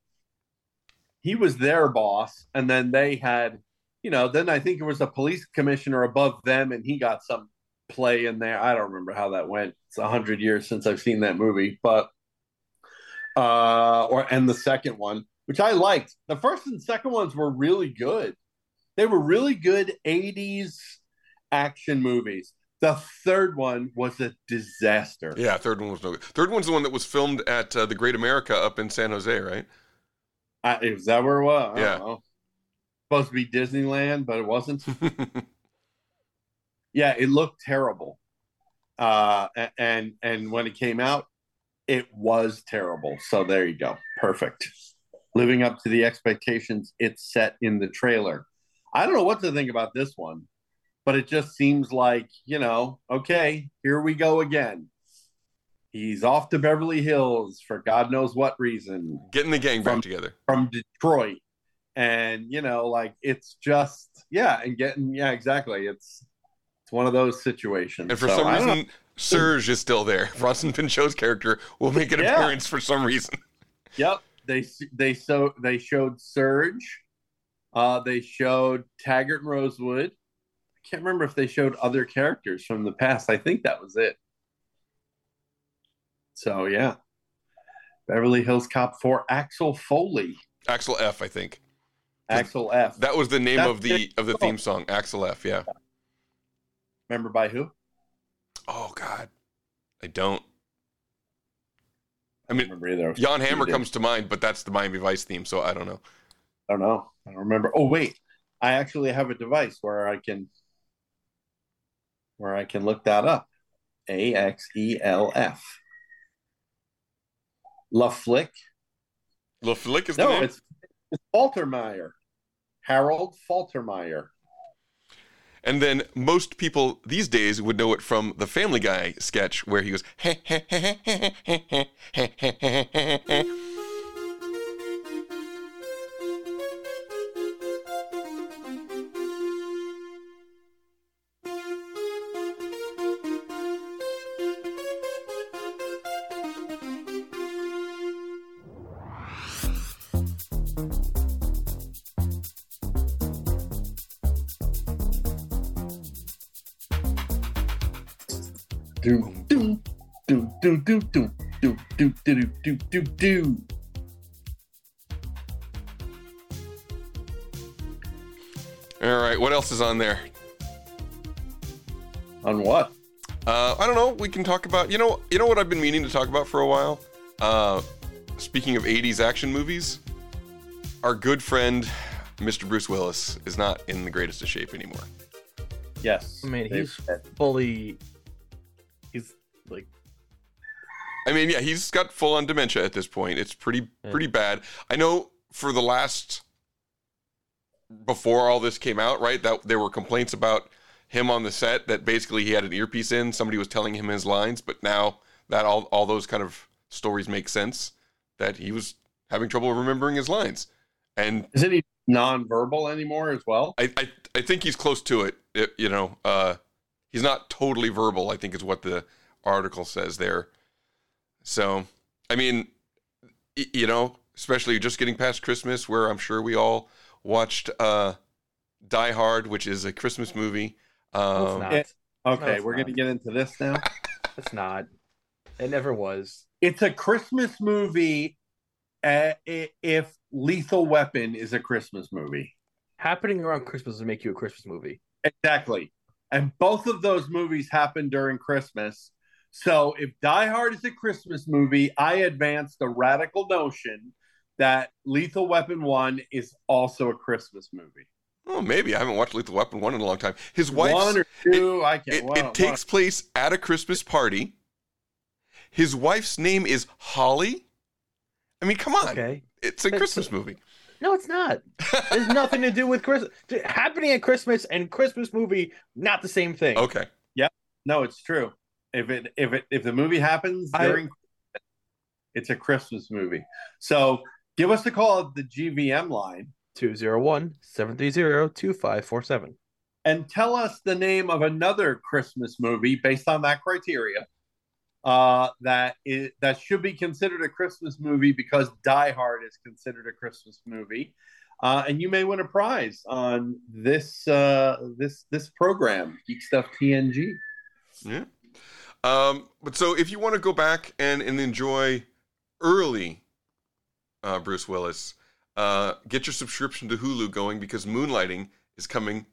He was their boss, and then they had, you know, then I think it was a police commissioner above them, and he got some play in there. I don't remember how that went. It's a hundred years since I've seen that movie, but uh, or and the second one, which I liked. The first and second ones were really good. They were really good '80s action movies. The third one was a disaster. Yeah, third one was no good. Third one's the one that was filmed at uh, the Great America up in San Jose, right? I, is that where it was? I Yeah. don't know. Supposed to be Disneyland, but it wasn't. yeah, it looked terrible. Uh, and and when it came out, it was terrible. So there you go, perfect. Living up to the expectations it's set in the trailer. I don't know what to think about this one, but it just seems like you know, okay, here we go again. He's off to Beverly Hills for God knows what reason Getting the gang back together. from Detroit. And you know, like it's just yeah, and getting yeah, exactly. It's it's one of those situations. And for So, some I don't know. reason, Serge is still there. Bronson Pinchot's character will make an Yeah. appearance for some reason. Yep. They they so they showed Serge. Uh they showed Taggart and Rosewood. I can't remember if they showed other characters from the past. I think that was it. So yeah. Beverly Hills Cop for Axel Foley. Axel F, I think. Axel F. That was the name That's of the of the theme song. Axel F, yeah. Remember by who? Oh God, I don't. I mean, either. Jan Hammer comes to mind, but that's the Miami Vice theme, so I don't know. I don't know. I don't remember. Oh wait, I actually have a device where I can where I can look that up. A X E L F. La Flick. La Flick is the No, name? it's, it's Faltermeyer. Harold Faltermeyer. And then most people these days would know it from the Family Guy sketch where he goes. Do do do do do do do do do do do do. All right, what else is on there? On what? Uh, I don't know. We can talk about. You know. You know what I've been meaning to talk about for a while. Uh, speaking of '80s action movies, our good friend, Mr. Bruce Willis, is not in the greatest of shape anymore. Yes. I mean, he's fully. He's like. I mean, yeah, he's got full on dementia at this point. It's pretty pretty bad. I know for the last before all this came out, right? That there were complaints about him on the set that basically he had an earpiece in, somebody was telling him his lines, but now that all all those kind of stories make sense that he was having trouble remembering his lines. And Isn't he non-verbal anymore as well? I, I I think he's close to it. It- you know, uh, he's not totally verbal. I think is what the article says there. So, I mean, you know, especially just getting past Christmas, where I'm sure we all watched uh, Die Hard, which is a Christmas movie. Um, not. It- No, okay, it's we're not. gonna get into this now. It's not. It never was. it's a Christmas movie. Uh, if Lethal Weapon is a Christmas movie, Happening around Christmas will make you a Christmas movie. exactly, and both of those movies happen during Christmas. So if Die Hard is a Christmas movie, I advance the radical notion that Lethal Weapon One is also a Christmas movie. oh, maybe I haven't watched Lethal Weapon one in a long time. His wife. One or two, I can't. It, one- it takes place at a Christmas party. His wife's name is Holly. I mean, come on. Okay. It's a Christmas movie. No, it's not. There's nothing to do with Christmas. Happening at Christmas and Christmas movie, not the same thing. Okay. Yep. No, it's true. If it if it if the movie happens I- during it's a Christmas movie. So give us a call at the GVM line 201 730 2547. and tell us the name of another Christmas movie based on that criteria. Uh, that is that should be considered a Christmas movie because Die Hard is considered a Christmas movie, uh, and you may win a prize on this uh, this this program, Geek Stuff TNG. Yeah. Um, but so if you want to go back and, and enjoy early uh, Bruce Willis, uh, get your subscription to Hulu going because Moonlighting is coming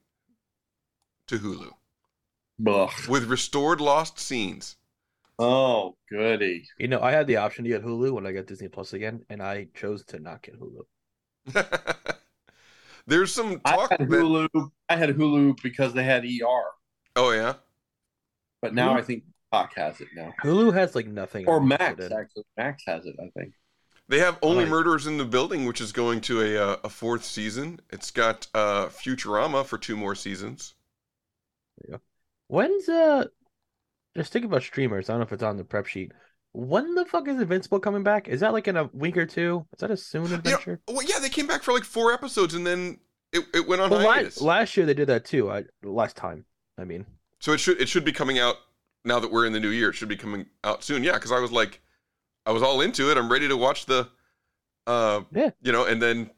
to Hulu Ugh. with restored lost scenes. Oh, goody. You know, I had the option to get Hulu when I got Disney Plus again, and I chose to not get Hulu. There's some I talk had that- Hulu. I had Hulu because they had ER, oh yeah, but now Hulu? I think Fox has it now, Hulu has like nothing. or Max. interested in. Actually, Max has it. I think. they have only Right. murders in the building, which is going to a uh, a fourth season. It's got uh, Futurama for two more seasons. When's uh just think about streamers. I don't know if it's on the prep sheet. When the fuck is Invincible coming back? Is that like in a week or two? Is that a soon You know, adventure? well, yeah, they came back for like four episodes and then it, it went on Well, hiatus. last, last year they did that too. I last time. I mean, So it should it should be coming out now that we're in the new year. It should be coming out soon. Yeah, because I was like, I was all into it. I'm ready to watch the, uh, Yeah. you know, and then,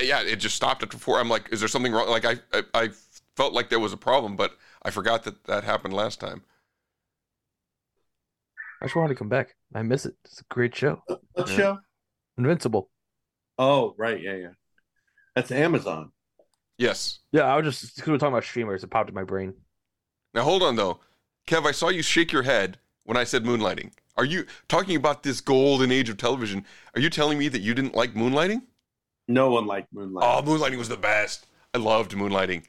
yeah, it just stopped after four. I'm like, is there something wrong? Like I, I, I felt like there was a problem, but I forgot that that happened last time. I just wanted to come back. I miss it. It's a great show. What Yeah. show? Invincible. Oh, right. Yeah, yeah. That's Amazon. Yes. Yeah, I was just because we were talking about streamers. It popped in my brain. Now hold on though, Kev. I saw you shake your head when I said moonlighting. Are you talking about this golden age of television? Are you telling me that you didn't like moonlighting? No one liked moonlighting. Oh, Moonlighting was the best. I loved Moonlighting.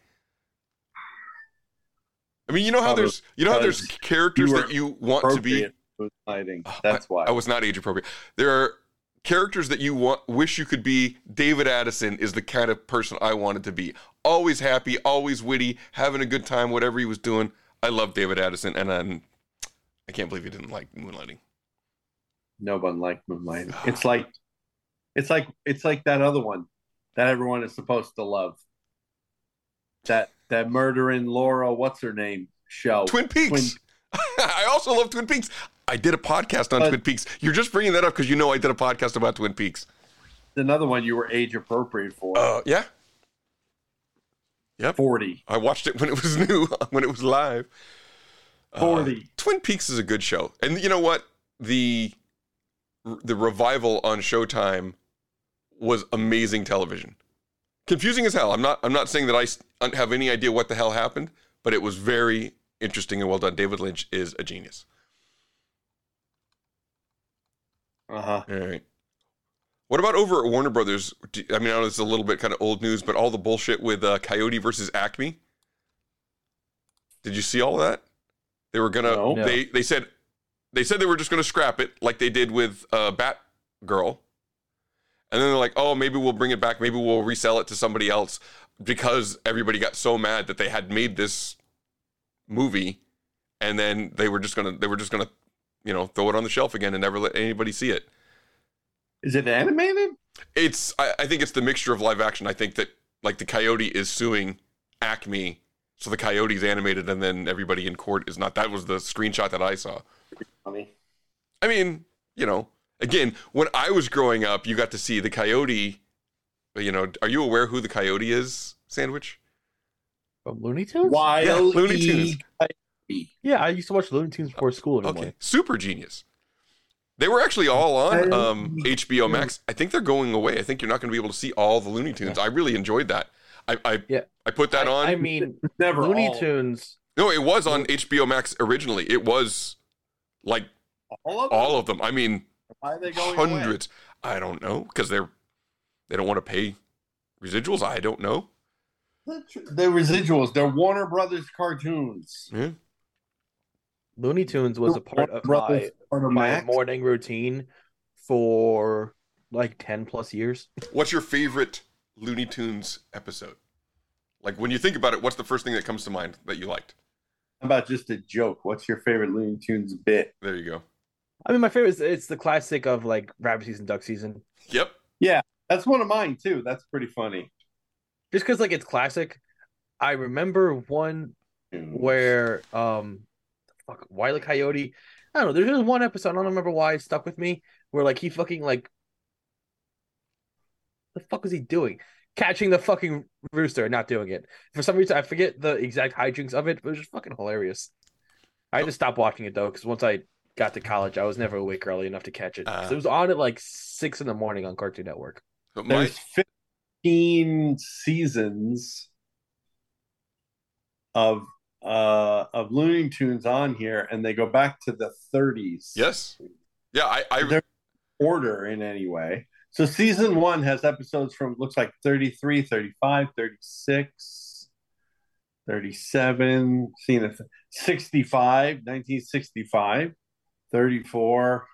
I mean, you know how there's you know how there's characters you that you want to be. Moonlighting. Oh, That's why. I was not age appropriate. There are characters that you want wish you could be. David Addison is the kind of person I wanted to be. Always happy, always witty, having a good time, whatever he was doing. I love David Addison, and i I can't believe he didn't like Moonlighting. no one liked Moonlighting. It's like, it's like, it's like that other one that everyone is supposed to love. That that murdering Laura, what's her name? Show Twin Peaks. Twin... I also love Twin Peaks. I did a podcast on But- Twin Peaks. You're just bringing that up because you know I did a podcast about Twin Peaks. Another one you were age appropriate for. Uh, yeah. Yep. Forty. I watched it when it was new, when it was live. Uh, 40. Twin Peaks is a good show, and you know what? The the revival on Showtime was amazing television. Confusing as hell. I'm not. I'm not saying that I have any idea what the hell happened, but it was very interesting and well done. David Lynch is a genius. Uh huh. All right. What about over at Warner Brothers? Do- I mean, I know it's a little bit kind of old news, but all the bullshit with uh, Coyote versus Acme. Did you see all that? They were gonna. No. They they said they said they were just gonna scrap it like they did with uh, Batgirl, and then they're like, oh, maybe we'll bring it back. Maybe we'll resell it to somebody else because everybody got so mad that they had made this movie, and then they were just gonna they were just gonna you know throw it on the shelf again and never let anybody see it. Is it animated? It's I, I think it's the mixture of live action. I think that like the coyote is suing Acme, so the coyote's animated, and then everybody in court is not. That was the screenshot that I saw. Funny. I mean, you know, again, when I was growing up, you got to see the coyote. You know, are you aware who the coyote is? Sandwich. From Looney Tunes? Wild Yeah, Looney. Tunes. Coyote. Yeah, I used to watch Looney Tunes before school every Okay, morning. super genius. They were actually all on um, HBO Max. I think they're going away. I think you're not going to be able to see all the Looney Tunes. I really enjoyed that. I I, Yeah. I put that on. I mean, Never Looney all, Tunes. no, it was on HBO Max originally. It was like all of them. all of them. I mean, Why are they going away? hundreds. I don't know because they're they don't want to pay residuals. I don't know. The residuals. They're Warner Brothers cartoons. Yeah. Looney Tunes was a part of Warner my, Brothers part of my Max. morning routine for like 10 plus years. What's your favorite Looney Tunes episode? Like when you think about it, what's the first thing that comes to mind that you liked? How about just a joke? What's your favorite Looney Tunes bit? There you go. I mean, my favorite is it's the classic of like rabbit season, duck season. Yep. Yeah, that's one of mine too. That's pretty funny. Just because like it's classic. I remember one where um fuck Wile E. Coyote. I don't know. There's just one episode. I don't remember why it stuck with me. Where like he fucking like the fuck was he doing? Catching the fucking rooster and not doing it. For some reason, I forget the exact hijinks of it, but it was just fucking hilarious. I had to stop watching it though, because once I got to college, I was never awake early enough to catch it. So uh. it was on at like six in the morning on Cartoon Network. But my, There's 15 seasons of uh of Looney Tunes on here, and they go back to the 30s. yes. Yeah, I, I They're order in any way. So season one has episodes from looks like 33, 35, 36, 37, seeing it 65, 1965, 34,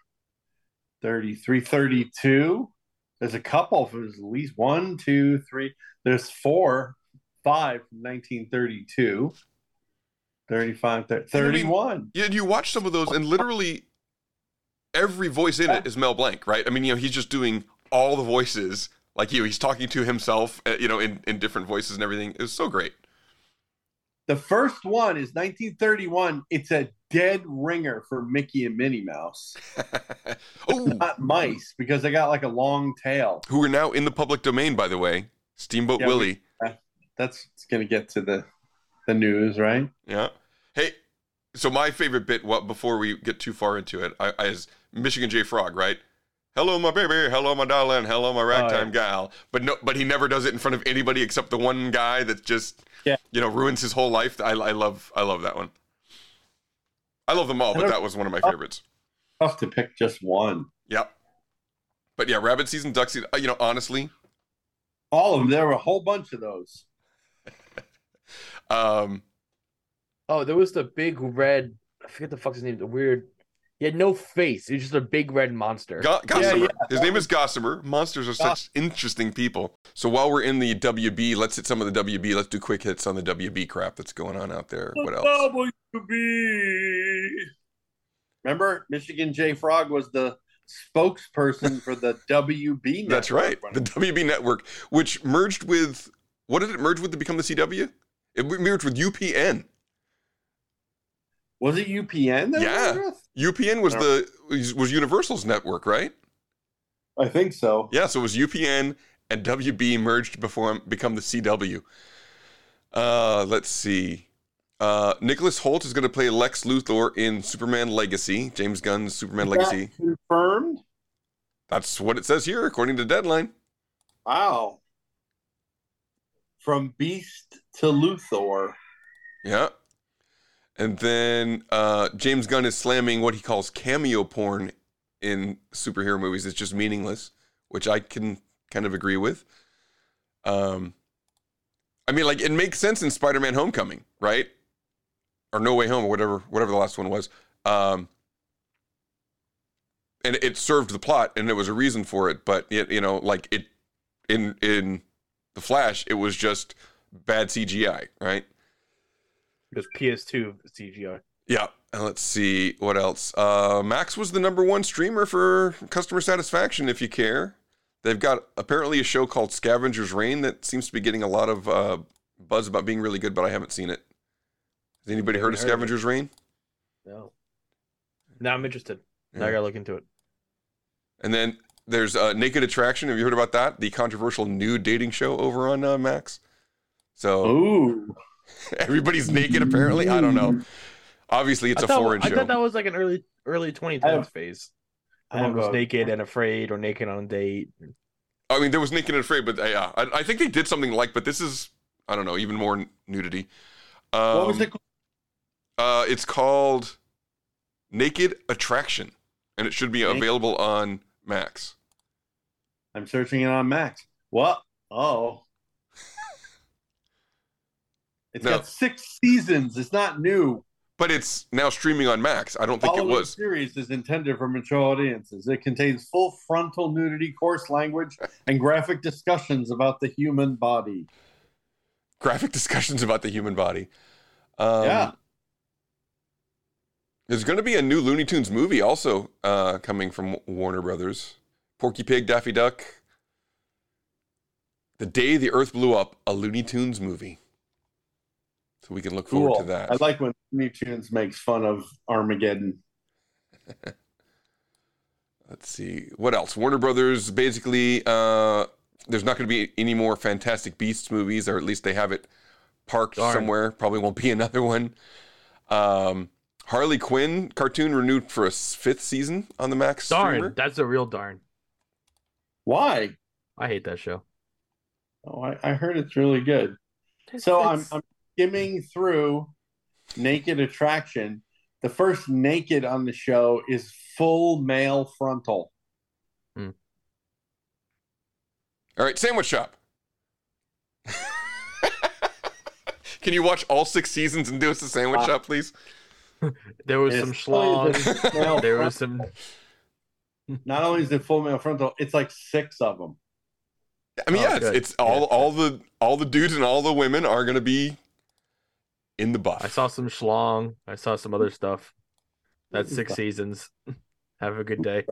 33, 32. There's a couple, there's at least one, two, three. There's four, five from 1932, 35, 30, 31. Yeah, you watch some of those, and literally every voice in it is Mel Blanc, right? I mean, you know, he's just doing all the voices, like you. He's talking to himself, uh, you know, in in different voices and everything. It was so great. The first one is 1931. It's a dead ringer for Mickey and Minnie Mouse. oh, Not mice because they got like a long tail. who are now in the public domain, by the way. Steamboat Yeah, Willie. That's going to get to the the news, right? Yeah. Hey, so my favorite bit, what before we get too far into it, I, I is Michigan J Frog, right? Hello, my baby. Hello, my darling. Hello, my ragtime gal. But no, but he never does it in front of anybody except the one guy that just, Yeah. you know, ruins his whole life. I, I love, I love that one. I love them all, but that was one of my favorites. Tough to pick just one. Yep. But yeah, rabbit season, duck season. uh, You know, honestly, All of them. There were a whole bunch of those. um, Oh, there was the big red. I forget the fuck's his name. The weird. He had no face. He was just a big red monster. Go- Gossamer. yeah. His name is Gossamer. Monsters are such interesting people. So while we're in the WB, let's hit some of the WB. Let's do quick hits on the WB crap that's going on out there. What else? WB. Remember, Michigan J Frog was the spokesperson for the WB. That's right. The WB network, which merged with what did it merge with to become the CW? It merged with UPN. Was it UPN? that Yeah. UPN was the was Universal's network, right? I think so. Yeah, so it was UPN and WB merged before become the CW. Uh, let's see. Uh, Nicholas Hoult is going to play Lex Luthor in Superman Legacy, James Gunn's Superman Legacy. confirmed? That's what it says here, according to Deadline. Wow. From Beast to Luthor. Yeah. And then uh, James Gunn is slamming what he calls cameo porn in superhero movies. It's just meaningless, which I can kind of agree with. Um, I mean, like it makes sense in Spider-Man: Homecoming, right? Or No Way Home, or whatever, whatever the last one was. Um, and it served the plot, and there was a reason for it. But it, you know, like it in in the Flash, it was just bad CGI, right? Because PS2 CGI. Yeah. And let's see what else. Uh, Max was the number one streamer for customer satisfaction, if you care. They've got apparently a show called Scavenger's Reign that seems to be getting a lot of uh, buzz about being really good, but I haven't seen it. Has anybody heard of heard of. Scavenger's Reign? No. Now I'm interested. Now I gotta look into it. And then there's uh, Naked Attraction. Have you heard about that? The controversial nude dating show over on uh, Max. So Ooh. everybody's naked apparently. I don't know. Obviously, it's I a thought, foreign I show. I thought that was like an early early 2010s I phase. I One was naked and afraid, or naked on a date. I mean, there was Naked and Afraid, but uh, yeah, I, I think they did something like, but this is, I don't know, even more nudity. Um, what was it? called? Uh, it's called Naked Attraction, and it should be Naked- available on Max. I'm searching it on Max. What? Oh. It's No. got six seasons. It's not new. But it's now streaming on Max. I don't think it was. The series is intended for mature audiences. It contains full frontal nudity, coarse language, and graphic discussions about the human body. Graphic discussions about the human body. Um, Yeah. There's going to be a new Looney Tunes movie also uh, coming from Warner Brothers. Porky Pig, Daffy Duck. The Day the Earth Blew Up, a Looney Tunes movie. So we can look forward Cool. to that. I like when Looney Tunes makes fun of Armageddon. Let's see what else. Warner Brothers basically, uh, there's not going to be any more Fantastic Beasts movies, or at least they have it parked Darn. somewhere. Probably won't be another one. Um, Harley Quinn cartoon renewed for a fifth season on the Max Darn, streamer. that's a real darn. Why? I hate that show. Oh, I, I heard it's really good. So I'm, I'm skimming through Naked Attraction. The first naked on the show is full male frontal. All right, Sandwich Shop. Can you watch all six seasons and do us a Sandwich Uh, Shop, please? There was It's some schlong. there was some. Not only is it full male frontal, it's like six of them. I mean, Oh, yeah, it's, it's all all the all the dudes and all the women are going to be in the buff. I saw some schlong. I saw some other stuff. That's six seasons. Have a good day.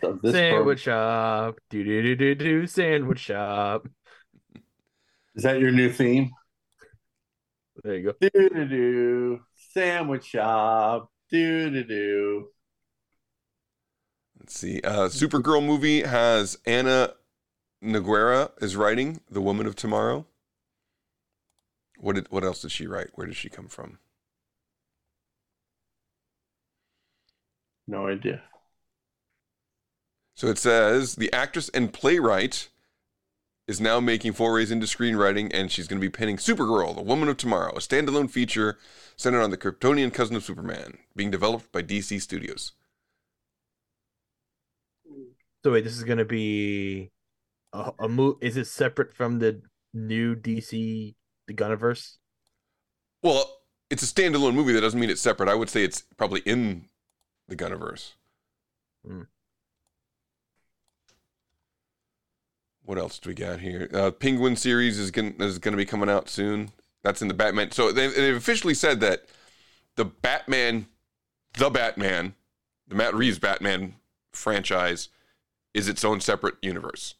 So this sandwich shop. Do do do do do. Sandwich shop. Is that your new theme? There you go. Do do do. Sandwich shop. Do do do. Let's see. Uh, Supergirl movie has Ana Nogueira is writing The Woman of Tomorrow. What did what else did she write? Where did she come from? No idea. So it says the actress and playwright is now making forays into screenwriting, and she's going to be penning Supergirl, The Woman of Tomorrow, a standalone feature centered on the Kryptonian cousin of Superman, being developed by DC Studios. So wait, this is gonna be a, a move. Is it separate from the new DC the Gunniverse? Well, it's a standalone movie. That doesn't mean it's separate. I would say it's probably in the Gunniverse. Hmm. What else do we got here? Uh, Penguin series is going is going to be coming out soon. That's in the Batman. So they've, they've officially said that the Batman, the Batman, the Matt Reeves Batman franchise is its own separate universe.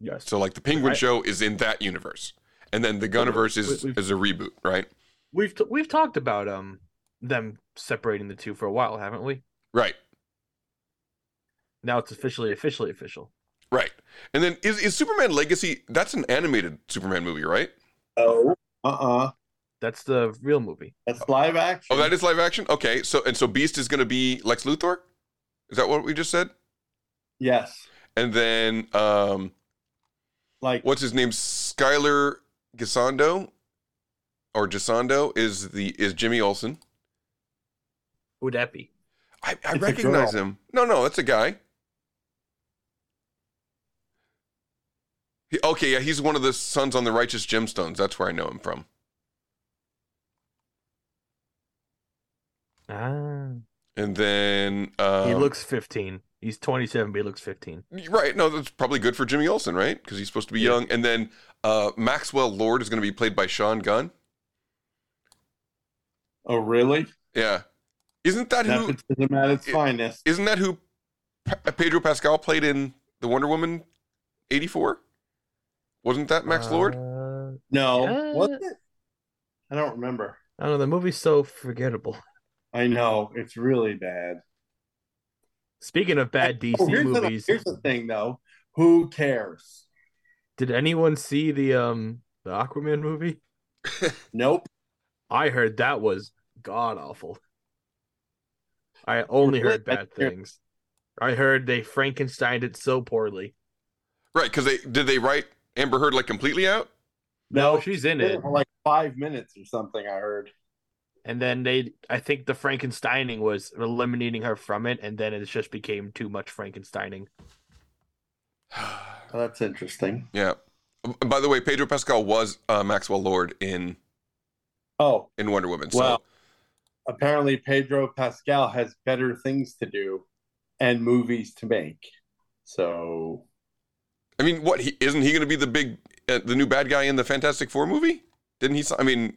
Yes. So like the Penguin I- show is in that universe, and then the Gunniverse is is a reboot, right? We've t- we've talked about um them separating the two for a while, haven't we? Right. Now it's officially officially official. Right. And then is, is Superman Legacy that's an animated Superman movie, right? Oh. Uh-uh. That's the real movie. That's live action. Oh, that is live action? Okay. So and so Beast is gonna be Lex Luthor? Is that what we just said? Yes. And then um Like what's his name? Skyler Gisondo or Gisondo is the is Jimmy Olsen. Who would that be? I, I recognize him. No, no, that's a guy. He, okay, yeah, he's one of the sons on the Righteous Gemstones. That's where I know him from. Ah. And then um, he looks 15. He's 27, but he looks 15. right. No, that's probably good for Jimmy Olsen, right? Because he's supposed to be young. And then uh, Maxwell Lord is going to be played by Sean Gunn. Oh, really? Yeah, isn't that who? Nepotism at its finest. Isn't that who Pedro Pascal played in the Wonder Woman '84? Wasn't that Max Lord? Uh, No, Yeah. was it? I don't remember. I don't know. The movie's so forgettable. I know it's really bad. Speaking of bad DC Oh, here's, the, movies, here's the thing, though. Who cares? did anyone see the um the Aquaman movie? Nope. I heard that was god awful. I only heard bad things. I heard they Frankensteined it so poorly. Right? Because they did they write Amber Heard like completely out? No, she's in it. For like five minutes or something. I heard. And then they, I think the Frankensteining was eliminating her from it, and then it just became too much Frankensteining. Oh, that's interesting. Yeah. By the way, Pedro Pascal was uh, Maxwell Lord in Oh, in Wonder Woman. So well, apparently Pedro Pascal has better things to do and movies to make. So I mean, what he isn't he going to be the big uh, the new bad guy in the Fantastic Four movie? Didn't he? I mean,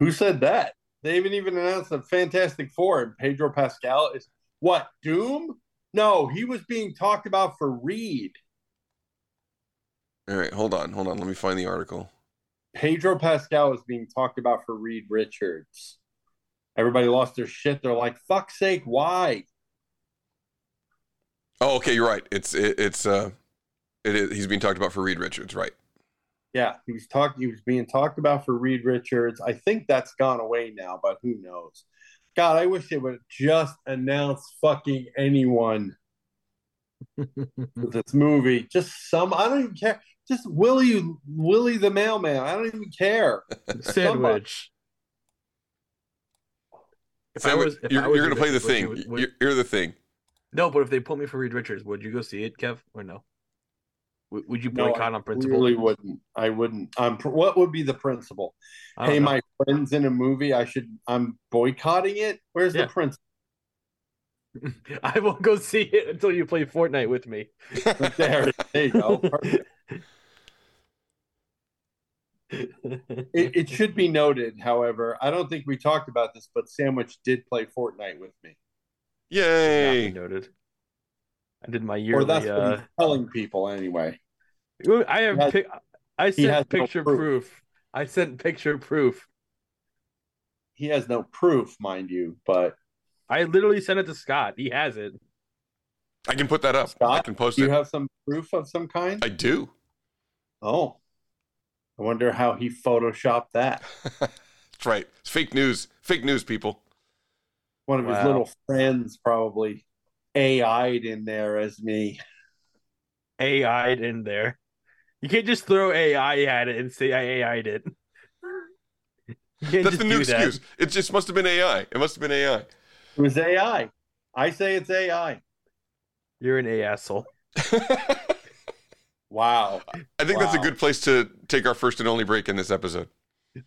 who said that? They haven't even announced the Fantastic Four, and Pedro Pascal is what? Doom? No, he was being talked about for Reed. all right, hold on, hold on. Let me find the article. Pedro Pascal is being talked about for Reed Richards. Everybody lost their shit. They're like, "Fuck's sake, why?" Oh, okay, you're right. It's it, it's uh, is he's being talked about for Reed Richards, right? Yeah, he was talked. He was being talked about for Reed Richards. I think that's gone away now, but who knows? God, I wish they would just announce fucking anyone with this movie. Just some. I don't even care. Just Willie, Willie the mailman. I don't even care. Sandwich. If I was- if you're, I was you're gonna play the Richards, would thing. you- would- You're, you're the thing. No, but if they put me for Reed Richards, would you go see it, Kev, or no? Would, would you boycott I on principle? really wouldn't. I wouldn't. Um, what would be the principle? Hey, know. my friends in a movie. I should. I'm boycotting it. Where's Yeah. the principle? I won't go see it until you play Fortnite with me. There, there you go. It, it should be noted, however, I don't think we talked about this, but Sandwich did play Fortnite with me. Yay! Noted. I did my year. Or that's what Uh, he's telling people anyway. I have. Has- pic- I he has sent no picture proof. proof. I sent picture proof. He has no proof, mind you, but I literally sent it to Scott. He has it. I can put that up. I can post do you have some proof of some kind? I do. Oh. I wonder how he photoshopped that. That's right. It's fake news. Fake news, people. One of his little friends probably AI'd in there as me. AI'd in there. You can't just throw AI at it and say I AI'd it. That's the new do that. excuse. It just must have been AI. It must have been AI. It was AI. I say it's AI. You're an A asshole. Wow. I think that's a good place to take our first and only break in this episode.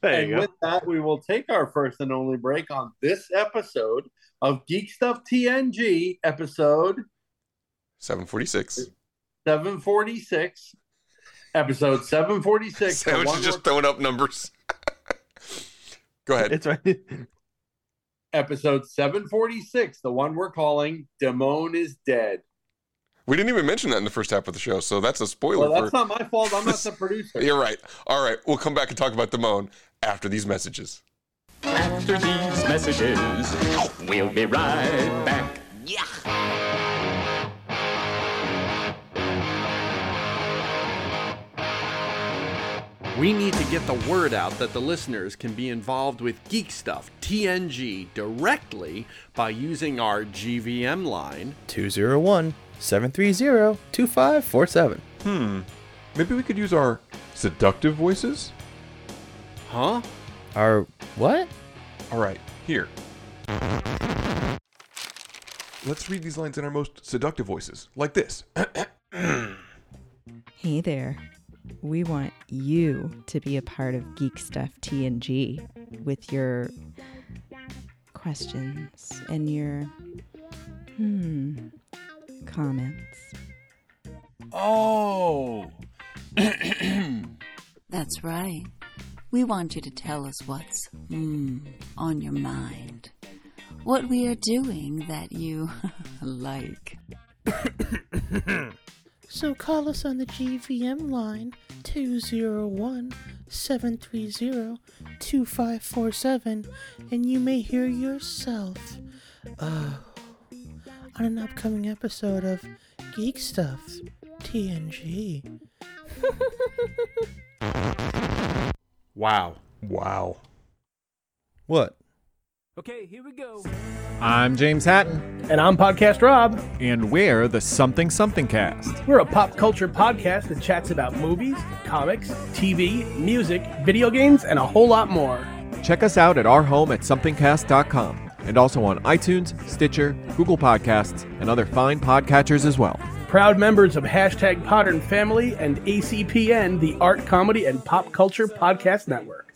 There and go. with that, we will take our first and only break on this episode of Geek Stuff TNG, episode 746. 746. Episode 746. the Sandwich is just we're- throwing up numbers. Go ahead. It's right. episode 746, the one we're calling Damone is Dead. We didn't even mention that in the first half of the show, so that's a spoiler. Well, that's for... not my fault. I'm not the producer. You're right. All right, we'll come back and talk about Damone after these messages. After these messages, we'll be right back. Yeah. We need to get the word out that the listeners can be involved with Geek Stuff TNG directly by using our GVM line 201 730 2547. Hmm. Maybe we could use our seductive voices? Huh? Our what? All right, here. Let's read these lines in our most seductive voices, like this. Hey there. we want you to be a part of Geek Stuff TNG with your questions and your hmm comments. Oh. That's right. We want you to tell us what's mm, on your mind. What we are doing that you like. So call us on the GVM line 201 730 2547 and you may hear yourself uh, on an upcoming episode of Geek Stuff TNG. Wow. Wow. What? Okay, here we go. I'm James Hatton. And I'm Podcast Rob. And we're the Something Something Cast. We're a pop culture podcast that chats about movies, comics, TV, music, video games, and a whole lot more. Check us out at our home at somethingcast.com and also on iTunes, Stitcher, Google Podcasts, and other fine podcatchers as well. Proud members of hashtag Podern Family and ACPN, the Art, Comedy, and Pop Culture Podcast Network.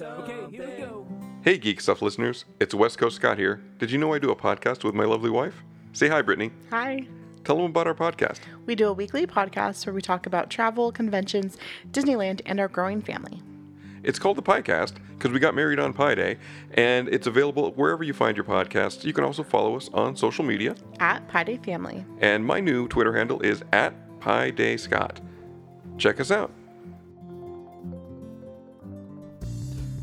Okay, here we. Hey, Geek Stuff listeners. It's West Coast Scott here. Did you know I do a podcast with my lovely wife? Say hi, Brittany. Hi. Tell them about our podcast. We do a weekly podcast where we talk about travel, conventions, Disneyland, and our growing family. It's called the Piecast because we got married on Pi Day, and it's available wherever you find your podcasts. You can also follow us on social media, At Pi Day Family. and my new Twitter handle is at Pi Day Scott. Check us out.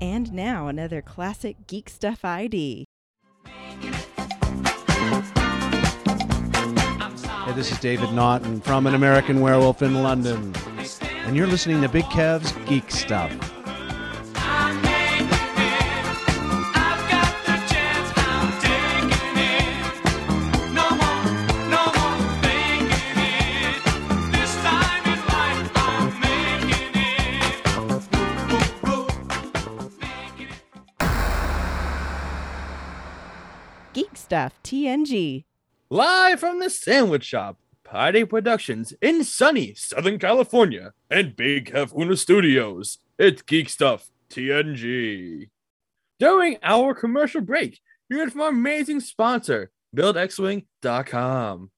And now another classic Geek Stuff ID. Hey, this is David Naughton from An American Werewolf in London. And you're listening to Big Kev's Geek Stuff. Stuff TNG. Live from the Sandwich Shop, Party Productions in sunny Southern California, and Big Hefuna Studios. It's Geek Stuff TNG. During our commercial break, you heard from our amazing sponsor, BuildXWing.com.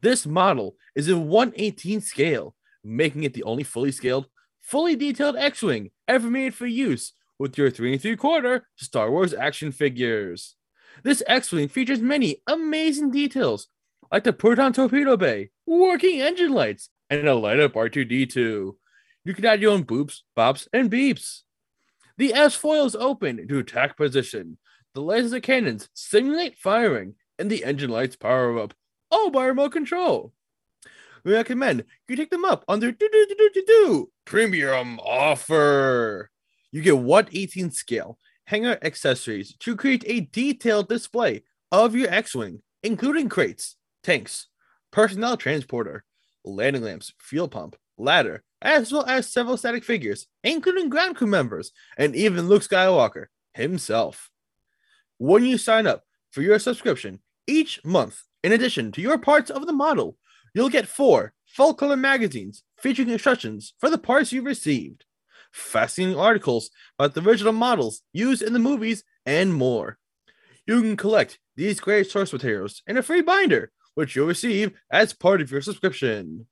This model is in 118 scale, making it the only fully scaled, fully detailed X-Wing ever made for use with your 3 and 3 quarter Star Wars action figures. This X-Wing features many amazing details, like the proton torpedo bay, working engine lights, and a light up R2D2. You can add your own boops, bops, and beeps. The S foil is open to attack position. The laser cannons simulate firing, and the engine lights power up, all by remote control. We recommend you take them up on their do do do do do premium offer. You get what 18 scale hangar accessories to create a detailed display of your X-Wing, including crates, tanks, personnel transporter, landing lamps, fuel pump, ladder, as well as several static figures, including ground crew members, and even Luke Skywalker himself. When you sign up for your subscription each month, in addition to your parts of the model, you'll get four full color magazines featuring instructions for the parts you've received fascinating articles about the original models used in the movies, and more. You can collect these great source materials in a free binder, which you'll receive as part of your subscription.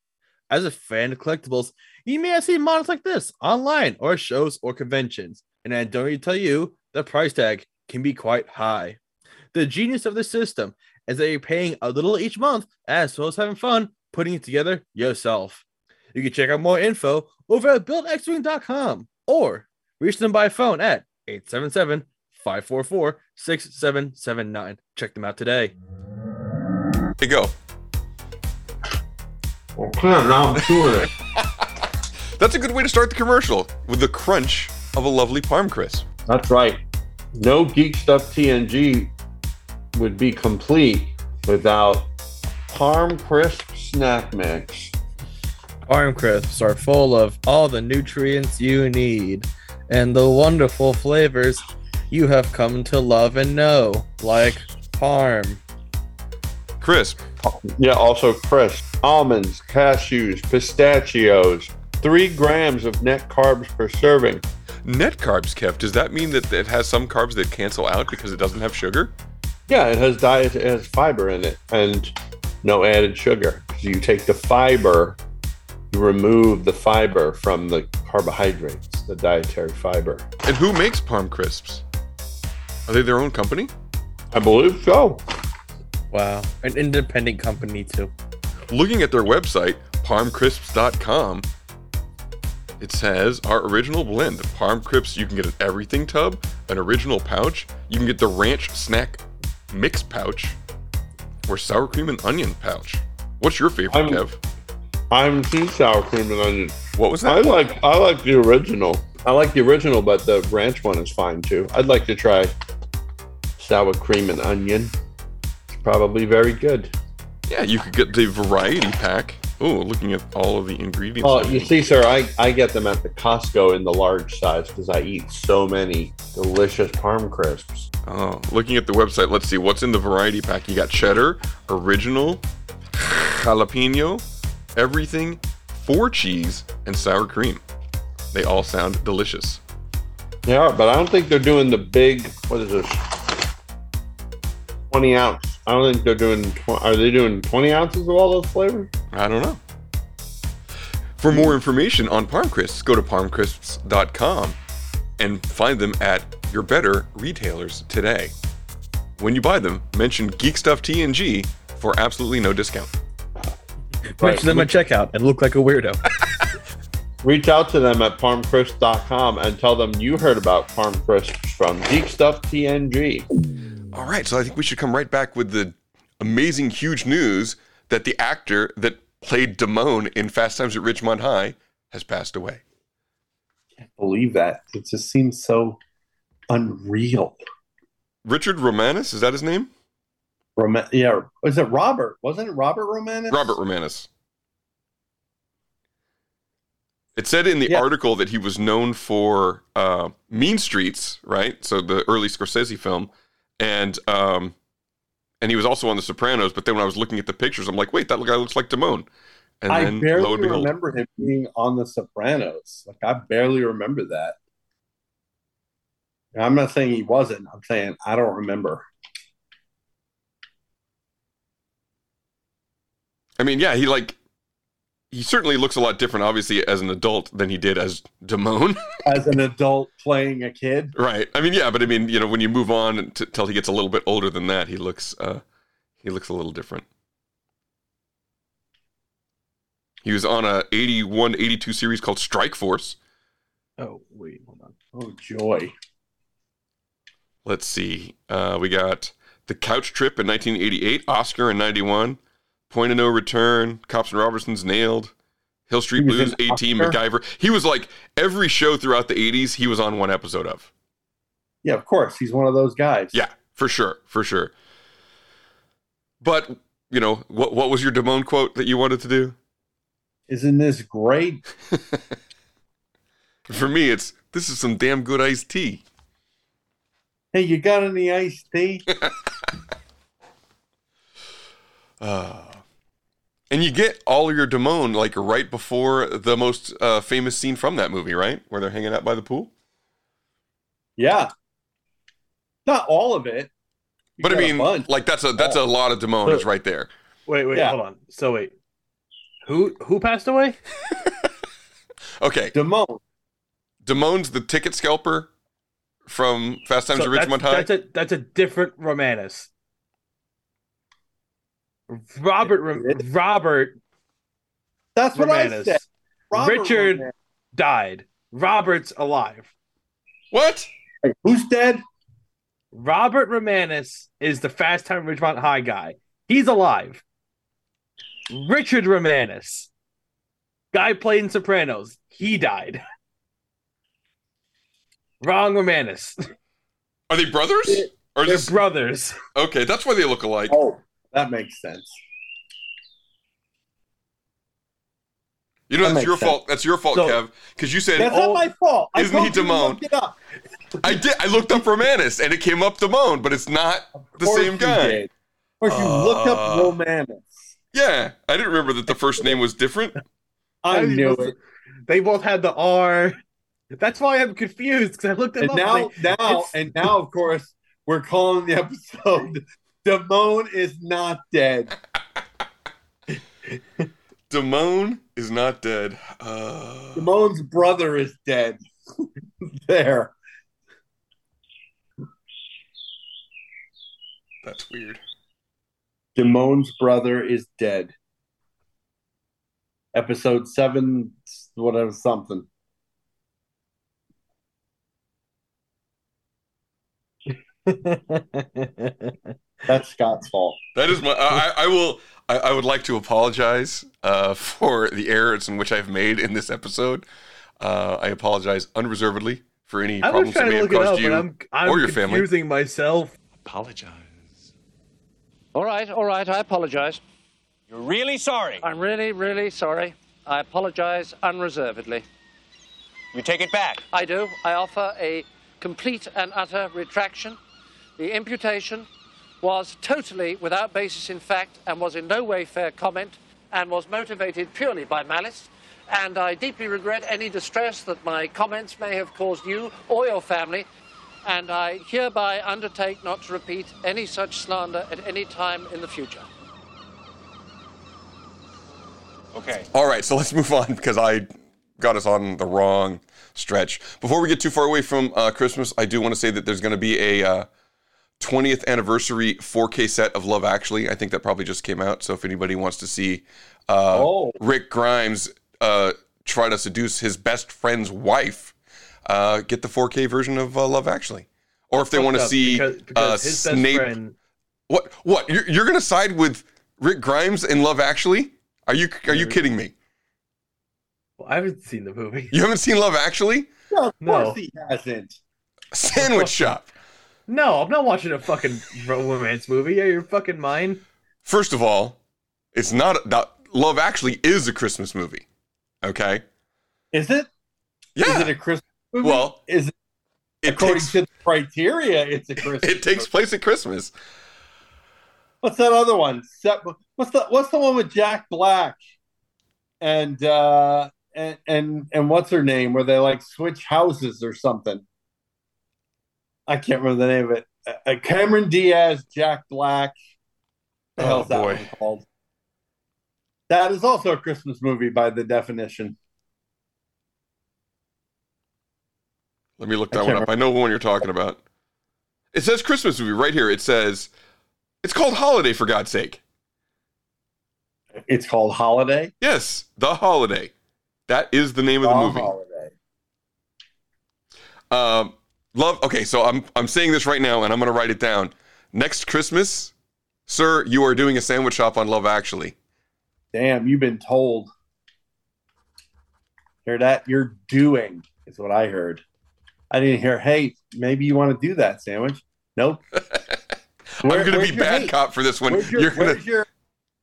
As a fan of collectibles, you may have seen models like this online or shows or conventions. And I don't need to tell you, the price tag can be quite high. The genius of the system is that you're paying a little each month as well as having fun putting it together yourself. You can check out more info over at buildxwing.com or reach them by phone at 877 544 6779. Check them out today. Here you go. Okay, now I'm doing it. That's a good way to start the commercial with the crunch of a lovely parm crisp. That's right. No Geek Stuff TNG would be complete without Parm Crisp Snack Mix. Parm crisps are full of all the nutrients you need and the wonderful flavors you have come to love and know, like parm. Crisp. Yeah, also crisp. Almonds, cashews, pistachios. Three grams of net carbs per serving. Net carbs, Kev. Does that mean that it has some carbs that cancel out because it doesn't have sugar? Yeah, it has diet, it has fiber in it, and no added sugar. So you take the fiber, you remove the fiber from the carbohydrates, the dietary fiber. And who makes parm crisps? Are they their own company? I believe so. Wow, an independent company too. Looking at their website, parmcrisps.com, it says our original blend. The Parm Crisps, you can get an everything tub, an original pouch, you can get the ranch snack mix pouch, or sour cream and onion pouch. What's your favorite, I'm- Kev? I'm team sour cream and onion. What was that? I like I like the original. I like the original, but the ranch one is fine too. I'd like to try sour cream and onion. It's probably very good. Yeah, you could get the variety pack. Oh, looking at all of the ingredients. Oh, you see, sir, I, I get them at the Costco in the large size because I eat so many delicious parm crisps. Oh, looking at the website, let's see what's in the variety pack. You got cheddar, original, jalapeno, everything, four cheese, and sour cream. They all sound delicious. Yeah, but I don't think they're doing the big. What is this? Twenty ounce. I don't think they're doing. Tw- are they doing twenty ounces of all those flavors? I don't know. For more information on Parm Crisps, go to parmcrisps.com and find them at your better retailers today. When you buy them, mention Geek Stuff TNG for absolutely no discount. Mention them at checkout and look like a weirdo. Reach out to them at parmcrisp.com and tell them you heard about Parm Crisps from Geek Stuff TNG. All right, so I think we should come right back with the amazing, huge news that the actor that played Damone in Fast Times at Ridgemont High has passed away. I can't believe that. It just seems so unreal. Richard Romanus, is that his name? Roma- yeah, was it Robert? Wasn't it Robert Romanus? Robert Romanus. It said in the article that he was known for uh, Mean Streets, right? So the early Scorsese film, and um, and he was also on The Sopranos. But then when I was looking at the pictures, I'm like, wait, that guy looks like Damone. And I then barely remember him being on The Sopranos. Like I barely remember that. I'm not saying he wasn't. I'm saying I don't remember. I mean, yeah, he like he certainly looks a lot different, obviously, as an adult than he did as Damone. As an adult playing a kid, right. I mean, yeah, but I mean, you know, when you move on t- till he gets a little bit older than that, he looks uh he looks a little different. He was on a 81 82 series called Strike Force. Oh wait, hold on. Oh joy. Let's see. Uh, we got The Couch Trip in 1988, Oscar in 91, Point of No Return, Cops and Robbersons Nailed, Hill Street Blues, in 18, Oscar? MacGyver. He was like every show throughout the 80s, he was on one episode of. Yeah, of course. He's one of those guys. Yeah, for sure, for sure. But, you know, what what was your Damone quote that you wanted to do? Isn't this great? For me, it's this is some damn good iced tea. Hey, you got any iced tea? Uh, and you get all of your Damone like right before the most uh, famous scene from that movie, right? Where they're hanging out by the pool. yeah. Not all of it. You But I mean, like that's a that's a lot of Damone is right there. Wait, wait, Yeah. hold on. So wait, who who passed away? Okay. Damone. Damone's the ticket scalper from Fast Times So at Ridgemont High. that's a that's a different Romanus. Robert Rom- Robert. That's what I Romanus. said. Robert Richard Romanus. died. Robert's alive. What? who's dead? Robert Romanus is the Fast Time at Ridgemont High guy. He's alive. Richard Romanus, guy played in Sopranos, he died. Wrong Romanus. Are they brothers? Or They're this... brothers. Okay, that's why they look alike. Oh, that makes sense. You know That that's your sense. fault. That's your fault, So- Kev, because you said That's not my fault. I Isn't he to Damone? look it up. I did. I looked up Romanus and it came up Damone, but it's not the same guy. did. Of course, you looked up Uh, Romanus. Yeah, I didn't remember that the first name was different. I That is knew it. They both had the R. That's why I'm confused because I looked them And up. now, like, now, and now, of course, we're calling the episode "Damone is not dead." Damone is not dead. Uh, Damone's brother is dead. there. that's weird. Damone's brother is dead. Episode seven, whatever, something. That's Scott's fault. That is my. I, I will. I, I would like to apologize uh, for the errors in which I've made in this episode. Uh, I apologize unreservedly for any I problems that may to have caused up, you I'm, I'm or your family. confusing myself. Apologize. All right, all right, I apologize. You're really sorry. I'm really, really sorry. I apologize unreservedly. You take it back. I do. I offer a complete and utter retraction. The imputation was totally without basis in fact and was in no way fair comment and was motivated purely by malice. And I deeply regret any distress that my comments may have caused you or your family. And I hereby undertake not to repeat any such slander at any time in the future. Okay. All right, so let's move on because I got us on the wrong stretch. Before we get too far away from uh, Christmas, I do want to say that there's going to be a uh, 20th anniversary 4K set of Love Actually. I think that probably just came out. So if anybody wants to see uh, Oh. Rick Grimes uh, try to seduce his best friend's wife, uh, get the 4K version of uh, Love Actually. Or if they want to see because- because uh, his best Snape. friend- What? What? You're, you're going to side with Rick Grimes in Love Actually? Are you are you kidding me? Well, I haven't seen the movie. You haven't seen Love Actually? No, of No. he hasn't. Sandwich Shop. No, I'm not watching a fucking romance movie. Yeah, you're fucking mine. First of all, it's not that Love Actually is a Christmas movie. Okay. Is it? Yeah. Is it a Christmas movie? Well, is it, it according takes to the criteria? It's a Christmas. it takes place at Christmas. What's that other one? What's the What's the one with Jack Black and uh and and and what's her name? Where they like switch houses or something? I can't remember the name of it. Uh, uh, Cameron Diaz, Jack Black. The Oh, that boy. one called? That is also a Christmas movie by the definition. Let me look that one up. I know the one you're talking about. It says Christmas movie right here. It says it's called Holiday for God's sake. It's called Holiday. Yes, The Holiday. That is the name of the The movie. Holiday. Um, love. Okay, so I'm I'm saying this right now, and I'm going to write it down. Next Christmas, sir, you are doing a sandwich shop on Love Actually. Damn, you've been told. Hear that? You're doing is what I heard. I didn't hear. Hey, maybe you want to do that sandwich? Nope. I'm Where- going to be bad hate? cop for this one. Where's your, You're going where's your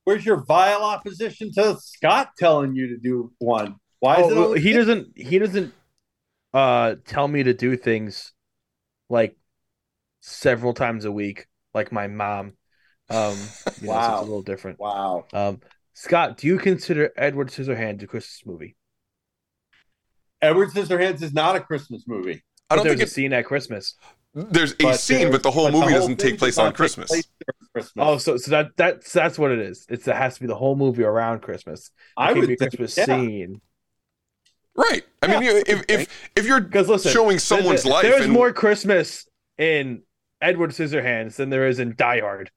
Where's your vile opposition to Scott telling you to do one? Why is Oh, it? well, he doesn't. He doesn't uh tell me to do things like several times a week, like my mom. Um, you know, so Wow. it's a little different. Wow. Um, Scott, do you consider Edward Scissorhands a Christmas movie? Edward Scissorhands is not a Christmas movie. I don't But think there's it- a scene at Christmas. There's a But scene, there's- but the whole but the movie whole doesn't take place on Christmas. place Christmas. Oh, so so that that's that's what it is. It's it has to be the whole movie around Christmas. There I can't would be a think- Christmas yeah. scene. Right. I mean, if if if you're Because listen, showing someone's there- life, there's and more Christmas in Edward Scissorhands than there is in Die Hard.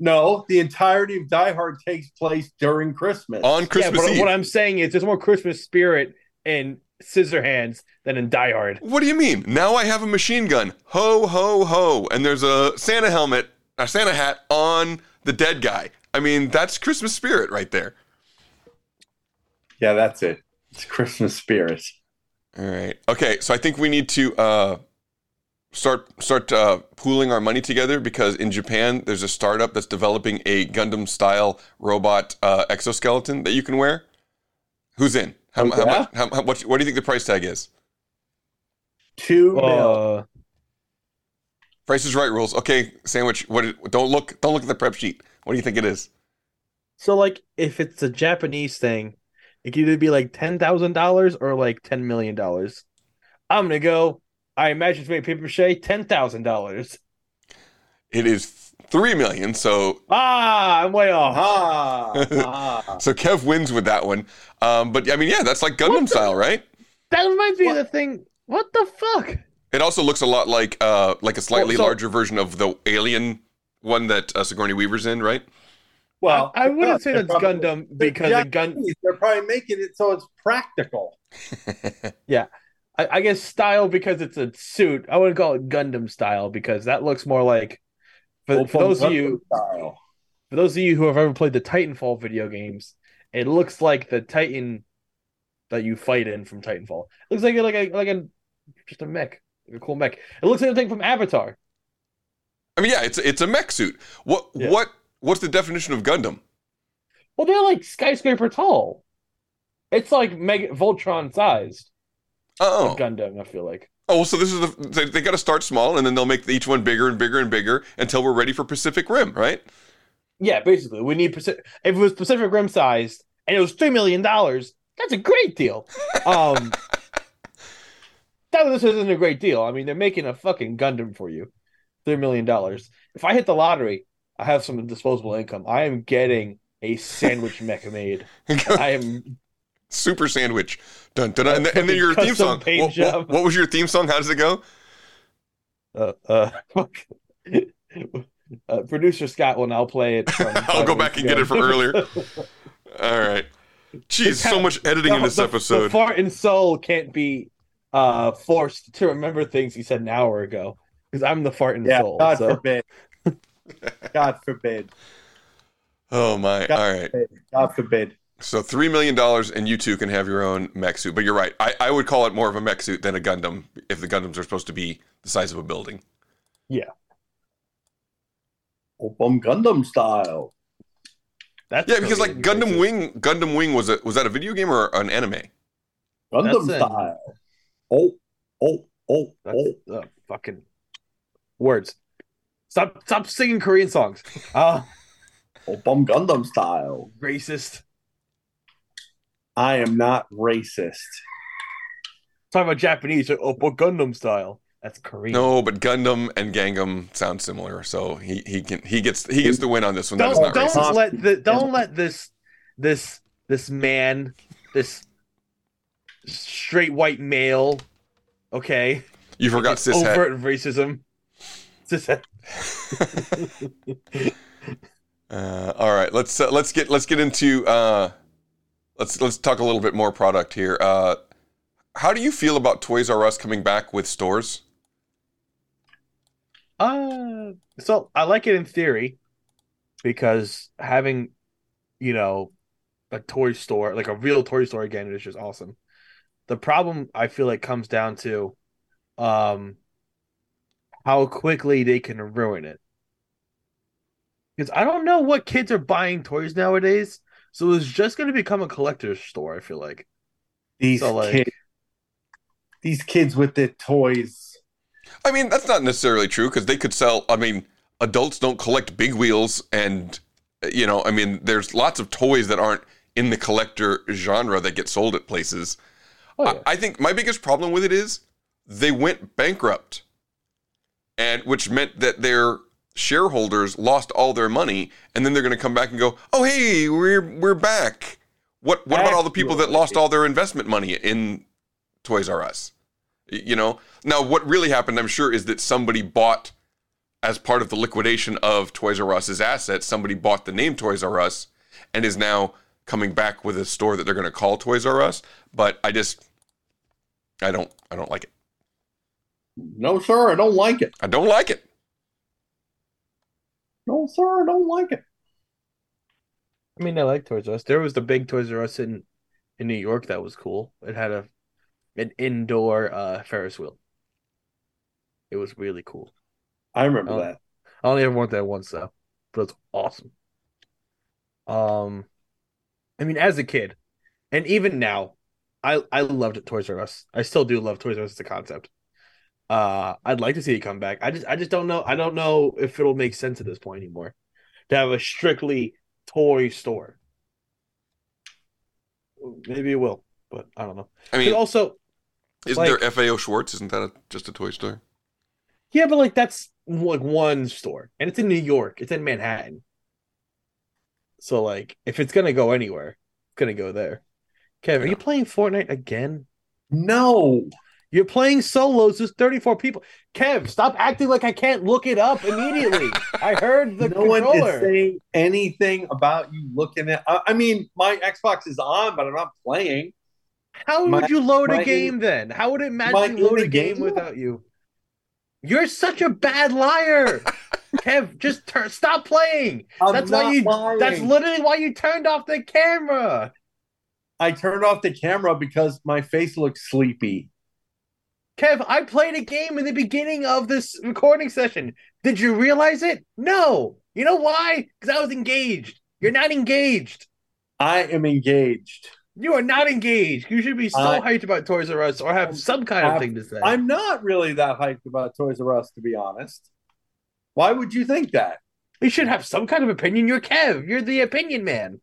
No, the entirety of Die Hard takes place during Christmas. on yeah, Christmas but Eve. what I'm saying is there's more Christmas spirit in Scissorhands than in Die Hard. What do you mean? Now I have a machine gun. Ho ho ho! And there's a Santa helmet, a Santa hat on the dead guy. I mean, that's Christmas spirit right there. Yeah, that's it. It's Christmas spirit. All right. Okay, so I think we need to uh, start start uh, pooling our money together because in Japan there's a startup that's developing a Gundam style robot uh, exoskeleton that you can wear. Who's in? How, Oh, how yeah? much? How, how, what, what do you think the price tag is? Two mil. Uh, Price is right rules. Okay, sandwich. What? Don't look. Don't look at the prep sheet. What do you think it is? so like if it's a Japanese thing, it can either be like ten thousand dollars or like ten million dollars. I'm gonna go. I imagine it's made of paper mache. Ten thousand dollars. It is three million. So Ah, I'm way off. Ah, ah. so Kev wins with that one. Um, but I mean, yeah, that's like Gundam style, right? That reminds me of the thing. What the fuck? It also looks a lot like uh like a slightly Well, so- larger version of the Alien one that uh, Sigourney Weaver's in, right? Well, I wouldn't say they're that's probably- Gundam because they're gun—they're probably making it so it's practical. Yeah, I, I guess style because it's a suit. I wouldn't call it Gundam style because that looks more like. For, for those of you, Style. for those of you who have ever played the Titanfall video games, it looks like the Titan that you fight in from Titanfall. It looks like a, like a like a just a mech, like a cool mech. It looks like the thing from Avatar. I mean, yeah, it's it's a mech suit. What Yeah. what what's the definition of Gundam? Well, they're like skyscraper tall. It's like Mega Voltron sized. Oh, Gundam. I feel like. oh, so this is the they, they got to start small and then they'll make each one bigger and bigger and bigger until we're ready for Pacific Rim, right? Yeah, basically, we need Pacific. If it was Pacific Rim sized and it was three million dollars, that's a great deal. Um, that this isn't a great deal. I mean, they're making a fucking Gundam for you, three million dollars. If I hit the lottery, I have some disposable income. I am getting a sandwich mech made. I am Super sandwich. Dun, dun, dun. And, then, and then your theme song. What, what, what was your theme song? How does it go? uh, uh, uh, producer Scott will now play it. From I'll go back weeks and get it for earlier. All right. Jeez, so much editing in this the- episode. The fart and soul can't be uh forced to remember things he said an hour ago because I'm the fart and Yeah, soul. God so. forbid. God forbid. Oh my! God All right. forbid. God forbid. So three million dollars, and you two can have your own mech suit. But you're right. I, I would call it more of a mech suit than a Gundam if the Gundams are supposed to be the size of a building. Yeah, Oppa Gundam style. that's Yeah, because pretty like Gundam Wing, Gundam Wing was a was that a video game or an anime? Gundam That's an- style. Oh, oh, oh, That's oh. fucking words. Stop! Stop singing Korean songs. Uh Oppa Gundam style. racist. I am not racist. Talking about Japanese, like, oh, but Gundam style. That's Korean. No, but Gundam and Gangnam sound similar, so he he can he gets he gets the win on this one. Don't not don't racist. let the don't let this this this man this straight white male okay You forgot It's cishet. overt racism cishet Uh, all right, let's uh, let's get let's get into uh, let's let's talk a little bit more product here. Uh, how do you feel about Toys R Us coming back with stores? uh so I like it in theory because having you know a toy store like a real toy store again is just awesome the problem I feel like comes down to um how quickly they can ruin it Because I don't know what kids are buying toys nowadays. So it's just going to become a collector's store, I feel like. These So, like- kids, these kids with their toys. I mean, that's not necessarily true because they could sell. I mean, adults don't collect big wheels, and you know, I mean, there's lots of toys that aren't in the collector genre that get sold at places. Oh, I, I think my biggest problem with it is they went bankrupt, and which meant that their shareholders lost all their money, and then they're going to come back and go, "Oh, hey, we're we're back. What what about all the people that lost all their investment money in Toys R Us? You know, now what really happened, I'm sure, is that somebody bought, as part of the liquidation of Toys R Us's assets, somebody bought the name Toys R Us and is now coming back with a store that they're going to call Toys R Us. But I just, I don't, I don't like it. No, sir, I don't like it. I don't like it. No, sir, I don't like it. I mean, I like Toys R Us. There was the big Toys R Us in in New York that was cool. It had a an indoor uh Ferris wheel. It was really cool. I remember Oh. that. I only ever went there once though, but it's awesome. Um, I mean, as a kid, and even now, I I loved Toys R Us. I still do love Toys R Us as a concept. Uh, I'd like to see it come back. I just I just don't know. I don't know if it'll make sense at this point anymore to have a strictly toy store. Maybe it will, but I don't know. I mean, also, Isn't like- there FAO Schwarz? Isn't that a, just a toy store? Yeah, but like that's like one store, and it's in New York. It's in Manhattan. So like, if it's gonna go anywhere, it's gonna go there. Kev, are you playing Fortnite again? No, you're playing solos. There's 34 people. Kev, stop acting like I can't look it up immediately. I heard the no one is saying anything about you looking at. I, I mean, my Xbox is on, but I'm not playing. How My- would you load my a game then? How would it magically load a game game? without you? You're such a bad liar. Kev, just stop playing. I'm that's why you lying. that's literally why you turned off the camera. I turned off the camera because my face looks sleepy. Kev, I played a game in the beginning of this recording session. Did you realize it? No. You know why? Because I was engaged. You're not engaged. I am engaged. You are not engaged. You should be so I- hyped about Toys R Us or have some kind of thing to say. I'm not really that hyped about Toys R Us, to be honest. Why would you think that? You should have some kind of opinion. You're Kev. You're the opinion man.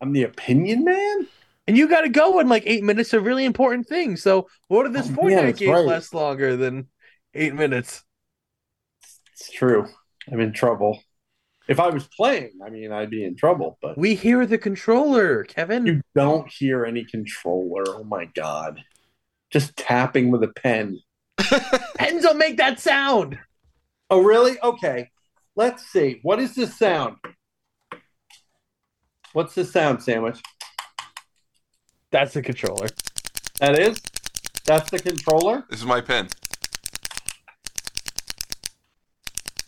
I'm the opinion man? And you got to go in like eight minutes of really important things. So, what if this yeah, Fortnite that's game right. lasts longer than eight minutes? It's true. I'm in trouble. If I was playing, I mean, I'd be in trouble, but We hear the controller, Kevin. you don't hear any controller. Oh my God. Just tapping with a pen. Pens don't make that sound. Oh, really? Okay. Let's see. What is this sound? What's the sound, Sandwich? That's the controller. That is? That's the controller? This is my pen.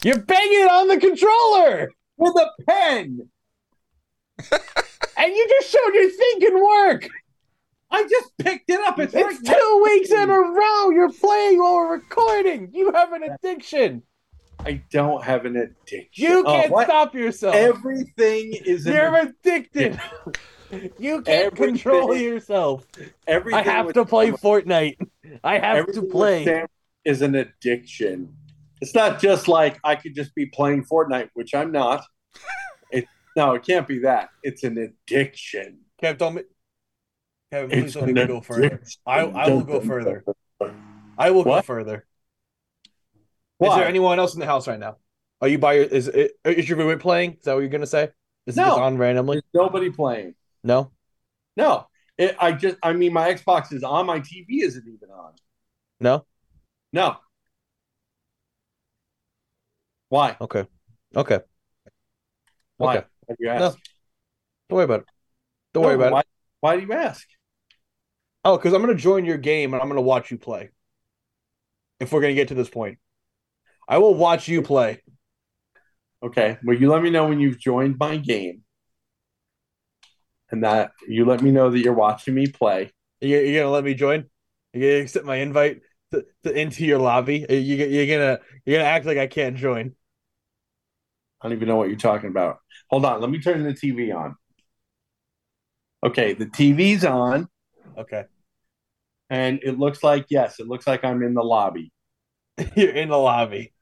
You're banging on the controller with a pen. and you just showed your thing can work. I just picked it up. It's, It's right two weeks in a row. You're playing while we're recording. You have an addiction. I don't have an addiction. You Oh, can't what? stop yourself. Everything is You're addicted. you can't control yourself. Everything I have to play Sam- Fortnite. I have to everything play. Sam is an addiction. It's not just like I could just be playing Fortnite, which I'm not. It no, it can't be that. It's an addiction. Kev, don't. Kevin, please It's don't make me go further. I, I will go further. I will go What? Further. Is there anyone else in the house right now? Are you by your? Is it? Is your roommate playing? Is that what you're gonna say? Is it just on randomly? There's nobody playing. No. No, it, I just I mean my Xbox is on. My TV isn't even on. No. No. Why? Okay. Okay. Why? Okay. Why do you No. ask? Don't worry about it. Don't worry about why, it. Why do you ask? Oh, because I'm gonna join your game and I'm gonna watch you play. If we're gonna get to this point, I will watch you play. Okay. Well, you let me know when you've joined my game, and that you let me know that you're watching me play. You you gonna let me join? You gonna accept my invite to, to into your lobby? You you're gonna you're gonna act like I can't join? I don't even know what you're talking about. Hold on. Let me turn the TV on. Okay, the TV's on, Okay. and it looks like yes, it looks like I'm in the lobby. You're in the lobby.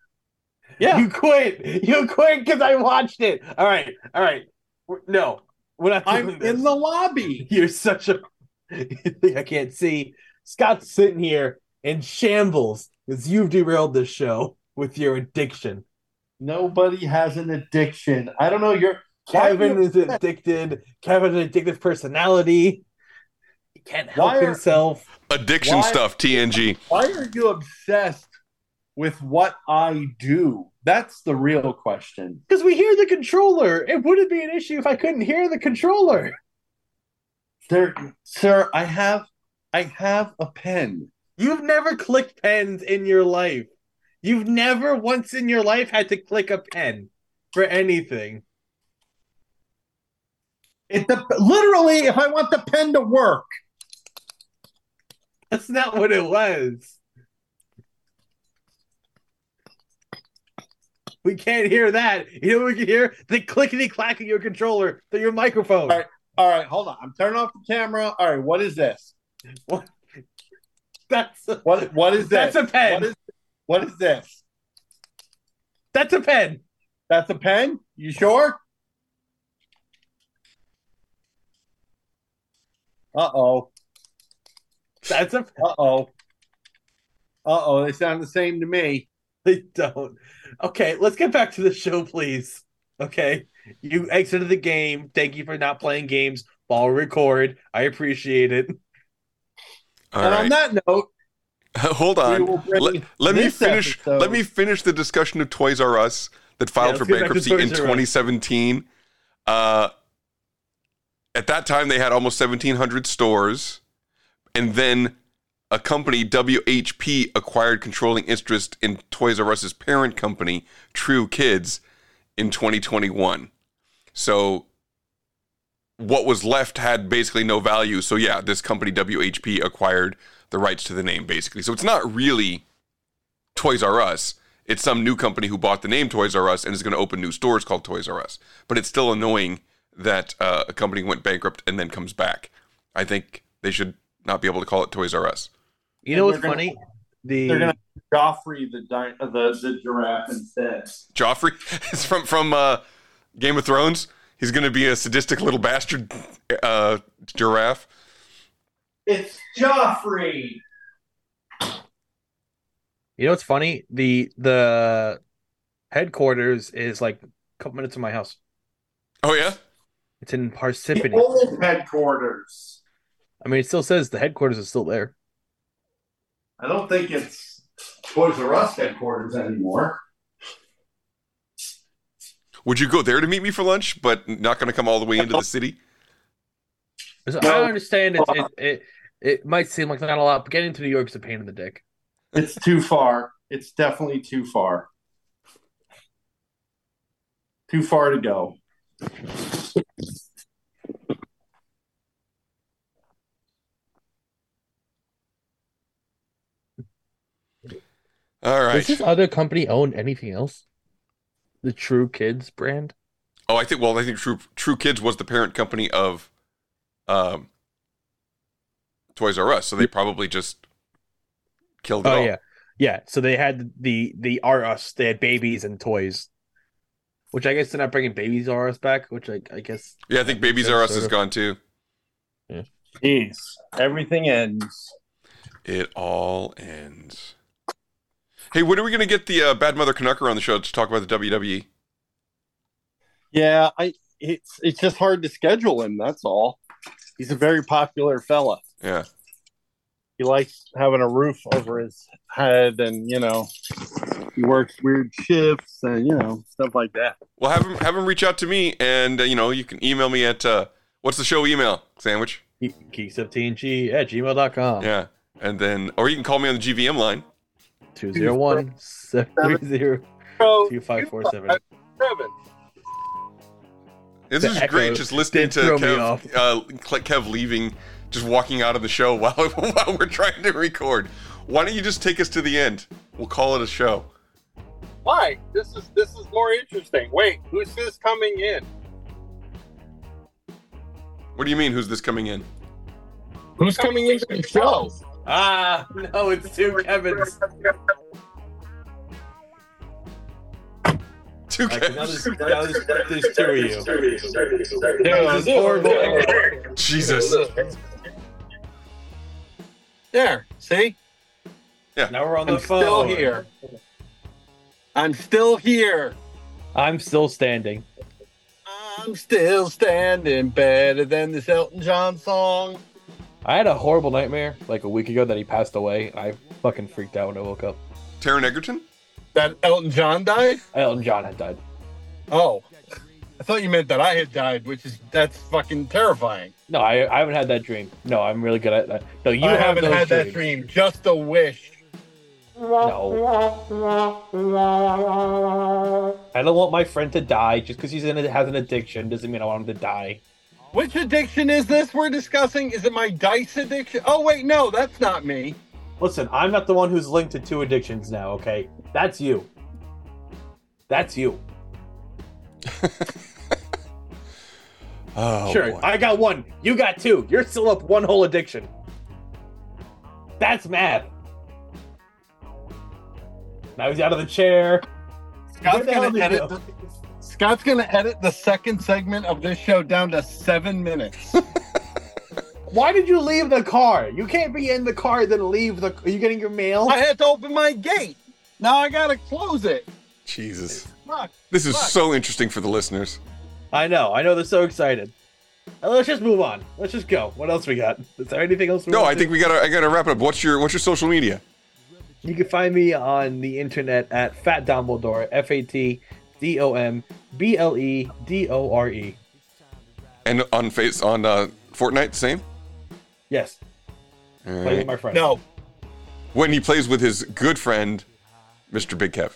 Yeah. You quit. You quit because I watched it. All right. All right. No, we're not. I'm this. in the lobby. You're such a. I can't see. Scott's sitting here in shambles because you've derailed this show with your addiction. Nobody has an addiction. I don't know. You're Kevin is addicted. Kevin an addictive personality. He can't help are- himself. Addiction Why- stuff, TNG. Why are you obsessed with what I do? That's the real question. Because we hear the controller. It wouldn't be an issue if I couldn't hear the controller. There, sir, I have, I have a pen. You've never clicked pens in your life. You've never once in your life had to click a pen for anything. It the, literally, if I want the pen to work, That's not what it was. We can't hear that. You know what we can hear? The clickety clack of your controller through your microphone. All right, all right, hold on. I'm turning off the camera. All right, what is this? What? That's a, What what is this? That's a pen. What is, what is this? that's a pen. That's a pen? You sure? Uh oh. That's a Uh oh. Uh oh. They sound the same to me. They don't. Okay, let's get back to the show, please. Okay. You exited the game. Thank you for not playing games while record. I appreciate it. All and on that note, Hold on. Let, let me finish. episode- Let me finish the discussion of Toys R Us that filed Yeah, for let's get back to bankruptcy in 2017. Uh, at that time, they had almost 1,700 stores, and then a company WHP acquired controlling interest in Toys R Us's parent company, Tru Kids, in 2021. So what was left had basically no value. So yeah, this company WHP acquired the rights to the name basically. So it's not really Toys R Us. It's some new company who bought the name Toys R Us and is going to open new stores called Toys R Us. But it's still annoying that uh, a company went bankrupt and then comes back. I think they should not be able to call it Toys R Us. You know what's They're gonna- funny? The they're gonna Joffrey the di- uh, the the giraffe instead. Joffrey is from from uh, Game of Thrones. He's going to be a sadistic little bastard uh, giraffe. It's Joffrey. You know what's funny? The the headquarters is like a couple minutes from my house. Oh yeah. It's in The Parsippany. old headquarters. I mean, it still says the headquarters is still there. I don't think it's Toys R Us headquarters anymore. Would you go there to meet me for lunch, but not going to come all the way into the city? So I understand it, it it it might seem like not a lot, but getting to New York is a pain in the dick. It's too far. It's definitely too far. Too far to go. All right. Does this other company own anything else? The Tru Kids brand? Oh, I think. Well, I think True Tru Kids was the parent company of um, Toys R Us, so they probably just killed it Oh all. yeah, yeah. So they had the the R Us. They had babies and toys, which I guess they're not bringing babies R Us back. Which I I guess Yeah, I think Babies R Us is of. gone too. Jeez, everything ends. It all ends. Hey, when are we going to get the uh, Bad Mother Canucker on the show to talk about the? WWE? Yeah, I it's it's just hard to schedule him. That's all. He's a very popular fella. Yeah. He likes having a roof over his head, and you know, he works weird shifts, and you know, stuff like that. Well, have him have him reach out to me, and uh, you know, you can email me at uh, what's the show email sandwich? geekstufftng at gmail.com. Yeah, and then or you can call me on the GVM line. 201 730 2547. Seven. This The is great. Just listening to throw me Kev, uh, Kev leaving, just walking out of the show while while we're trying to record. Why don't you just take us to the end? We'll call it a show. Why? This is this is more interesting. Wait, who's this coming in? What do you mean? Who's this coming in? Who's coming into the show? Ah, no, it's two Kevins. Two Like, Kevs. now there's, now there's, there's two of you. Yeah, This is horrible. Jesus. There, see? Now we're on the I'm phone. still here. I'm still here. I'm still standing. I'm still standing better than this Elton John song. I had a horrible nightmare like a week ago that he passed away. I fucking freaked out when I woke up. Taron Egerton? That Elton John died? Elton John had died. Oh. I thought you meant that I had died, which is that's fucking terrifying. No, I, I haven't had that dream. No, I'm really good at that. No, you I have haven't those had that dream. Just a wish. No. I don't want my friend to die just because he's in a, has an addiction. Doesn't mean I want him to die. Which addiction is this we're discussing? Is it my dice addiction? Oh wait, no, that's not me. Listen, I'm not the one who's linked to two addictions now. Okay, that's you. That's you. Oh, sure, boy. I got one. You got two. You're still up one whole addiction. That's mad. Now he's out of the chair. Scott's Where the hell gonna edit. The, Scott's gonna edit the second segment of this show down to seven minutes. Why did you leave the car? You can't be in the car then leave the. Are you getting your mail? I had to open my gate. Now I gotta close it. Jesus. Fuck. This is Fuck. so interesting for the listeners. I know. I know. They're so excited. Uh, Let's just move on. Let's just go. What else we got? Is there anything else? We No, want I to- think we gotta I gotta wrap it up. What's your what's your social media? You can find me on the internet at Fat Dumbledore, F A T D O M B L E D O R E. And on face on uh, Fortnite, the same. Yes. All Play with my friend. No. When he plays with his good friend, Mr. Big Kev.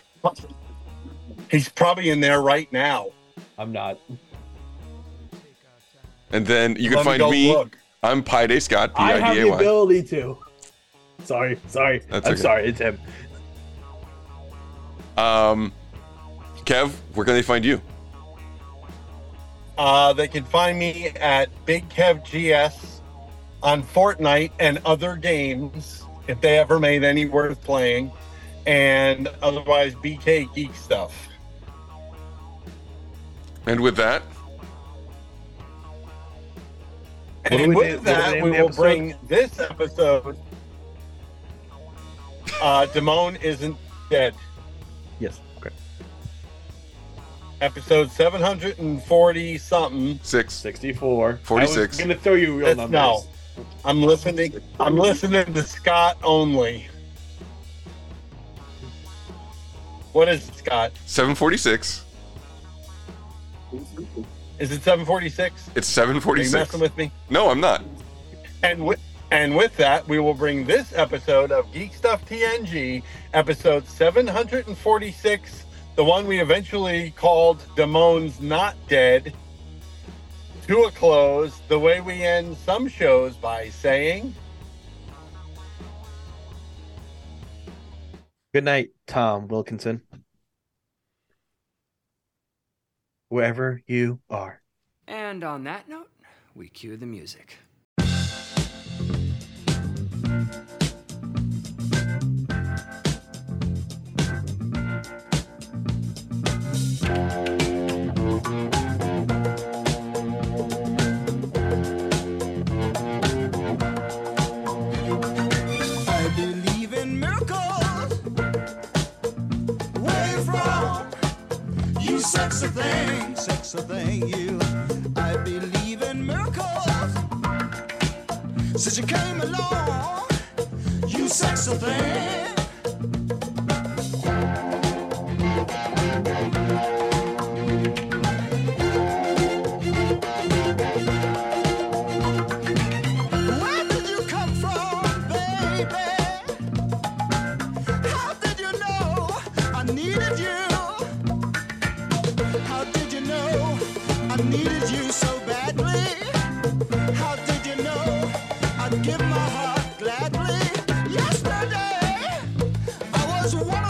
He's probably in there right now. I'm not. And then you can Let me find go me. look. I'm Pi Day Scott, P I I have the ability to. Sorry, sorry. That's I'm okay. sorry. It's him. Um, Kev, where can they find you? Uh, they can find me at Big Kev GS on Fortnite and other games if they ever made any worth playing, and otherwise BK Geek stuff. And with that, And we with name- what do we that, we will episode? bring this episode. Uh, Damone isn't dead. Episode seven hundred and forty something. six. 64. I 46. was gonna throw you real That's- numbers. no, I'm listening. I'm listening to Scott only. What is it, Scott? 746. Is it 746? It's Are you 746. messing with me? No, I'm not. And with and with that, we will bring this episode of Geek Stuff TNG, episode 746, the one we eventually called Damone's Not Dead, to a close. The way we end some shows by saying. Good night, Tom Wilkinson. Wherever you are. And on that note, we cue the music. Since you came along, you sexy thing. I was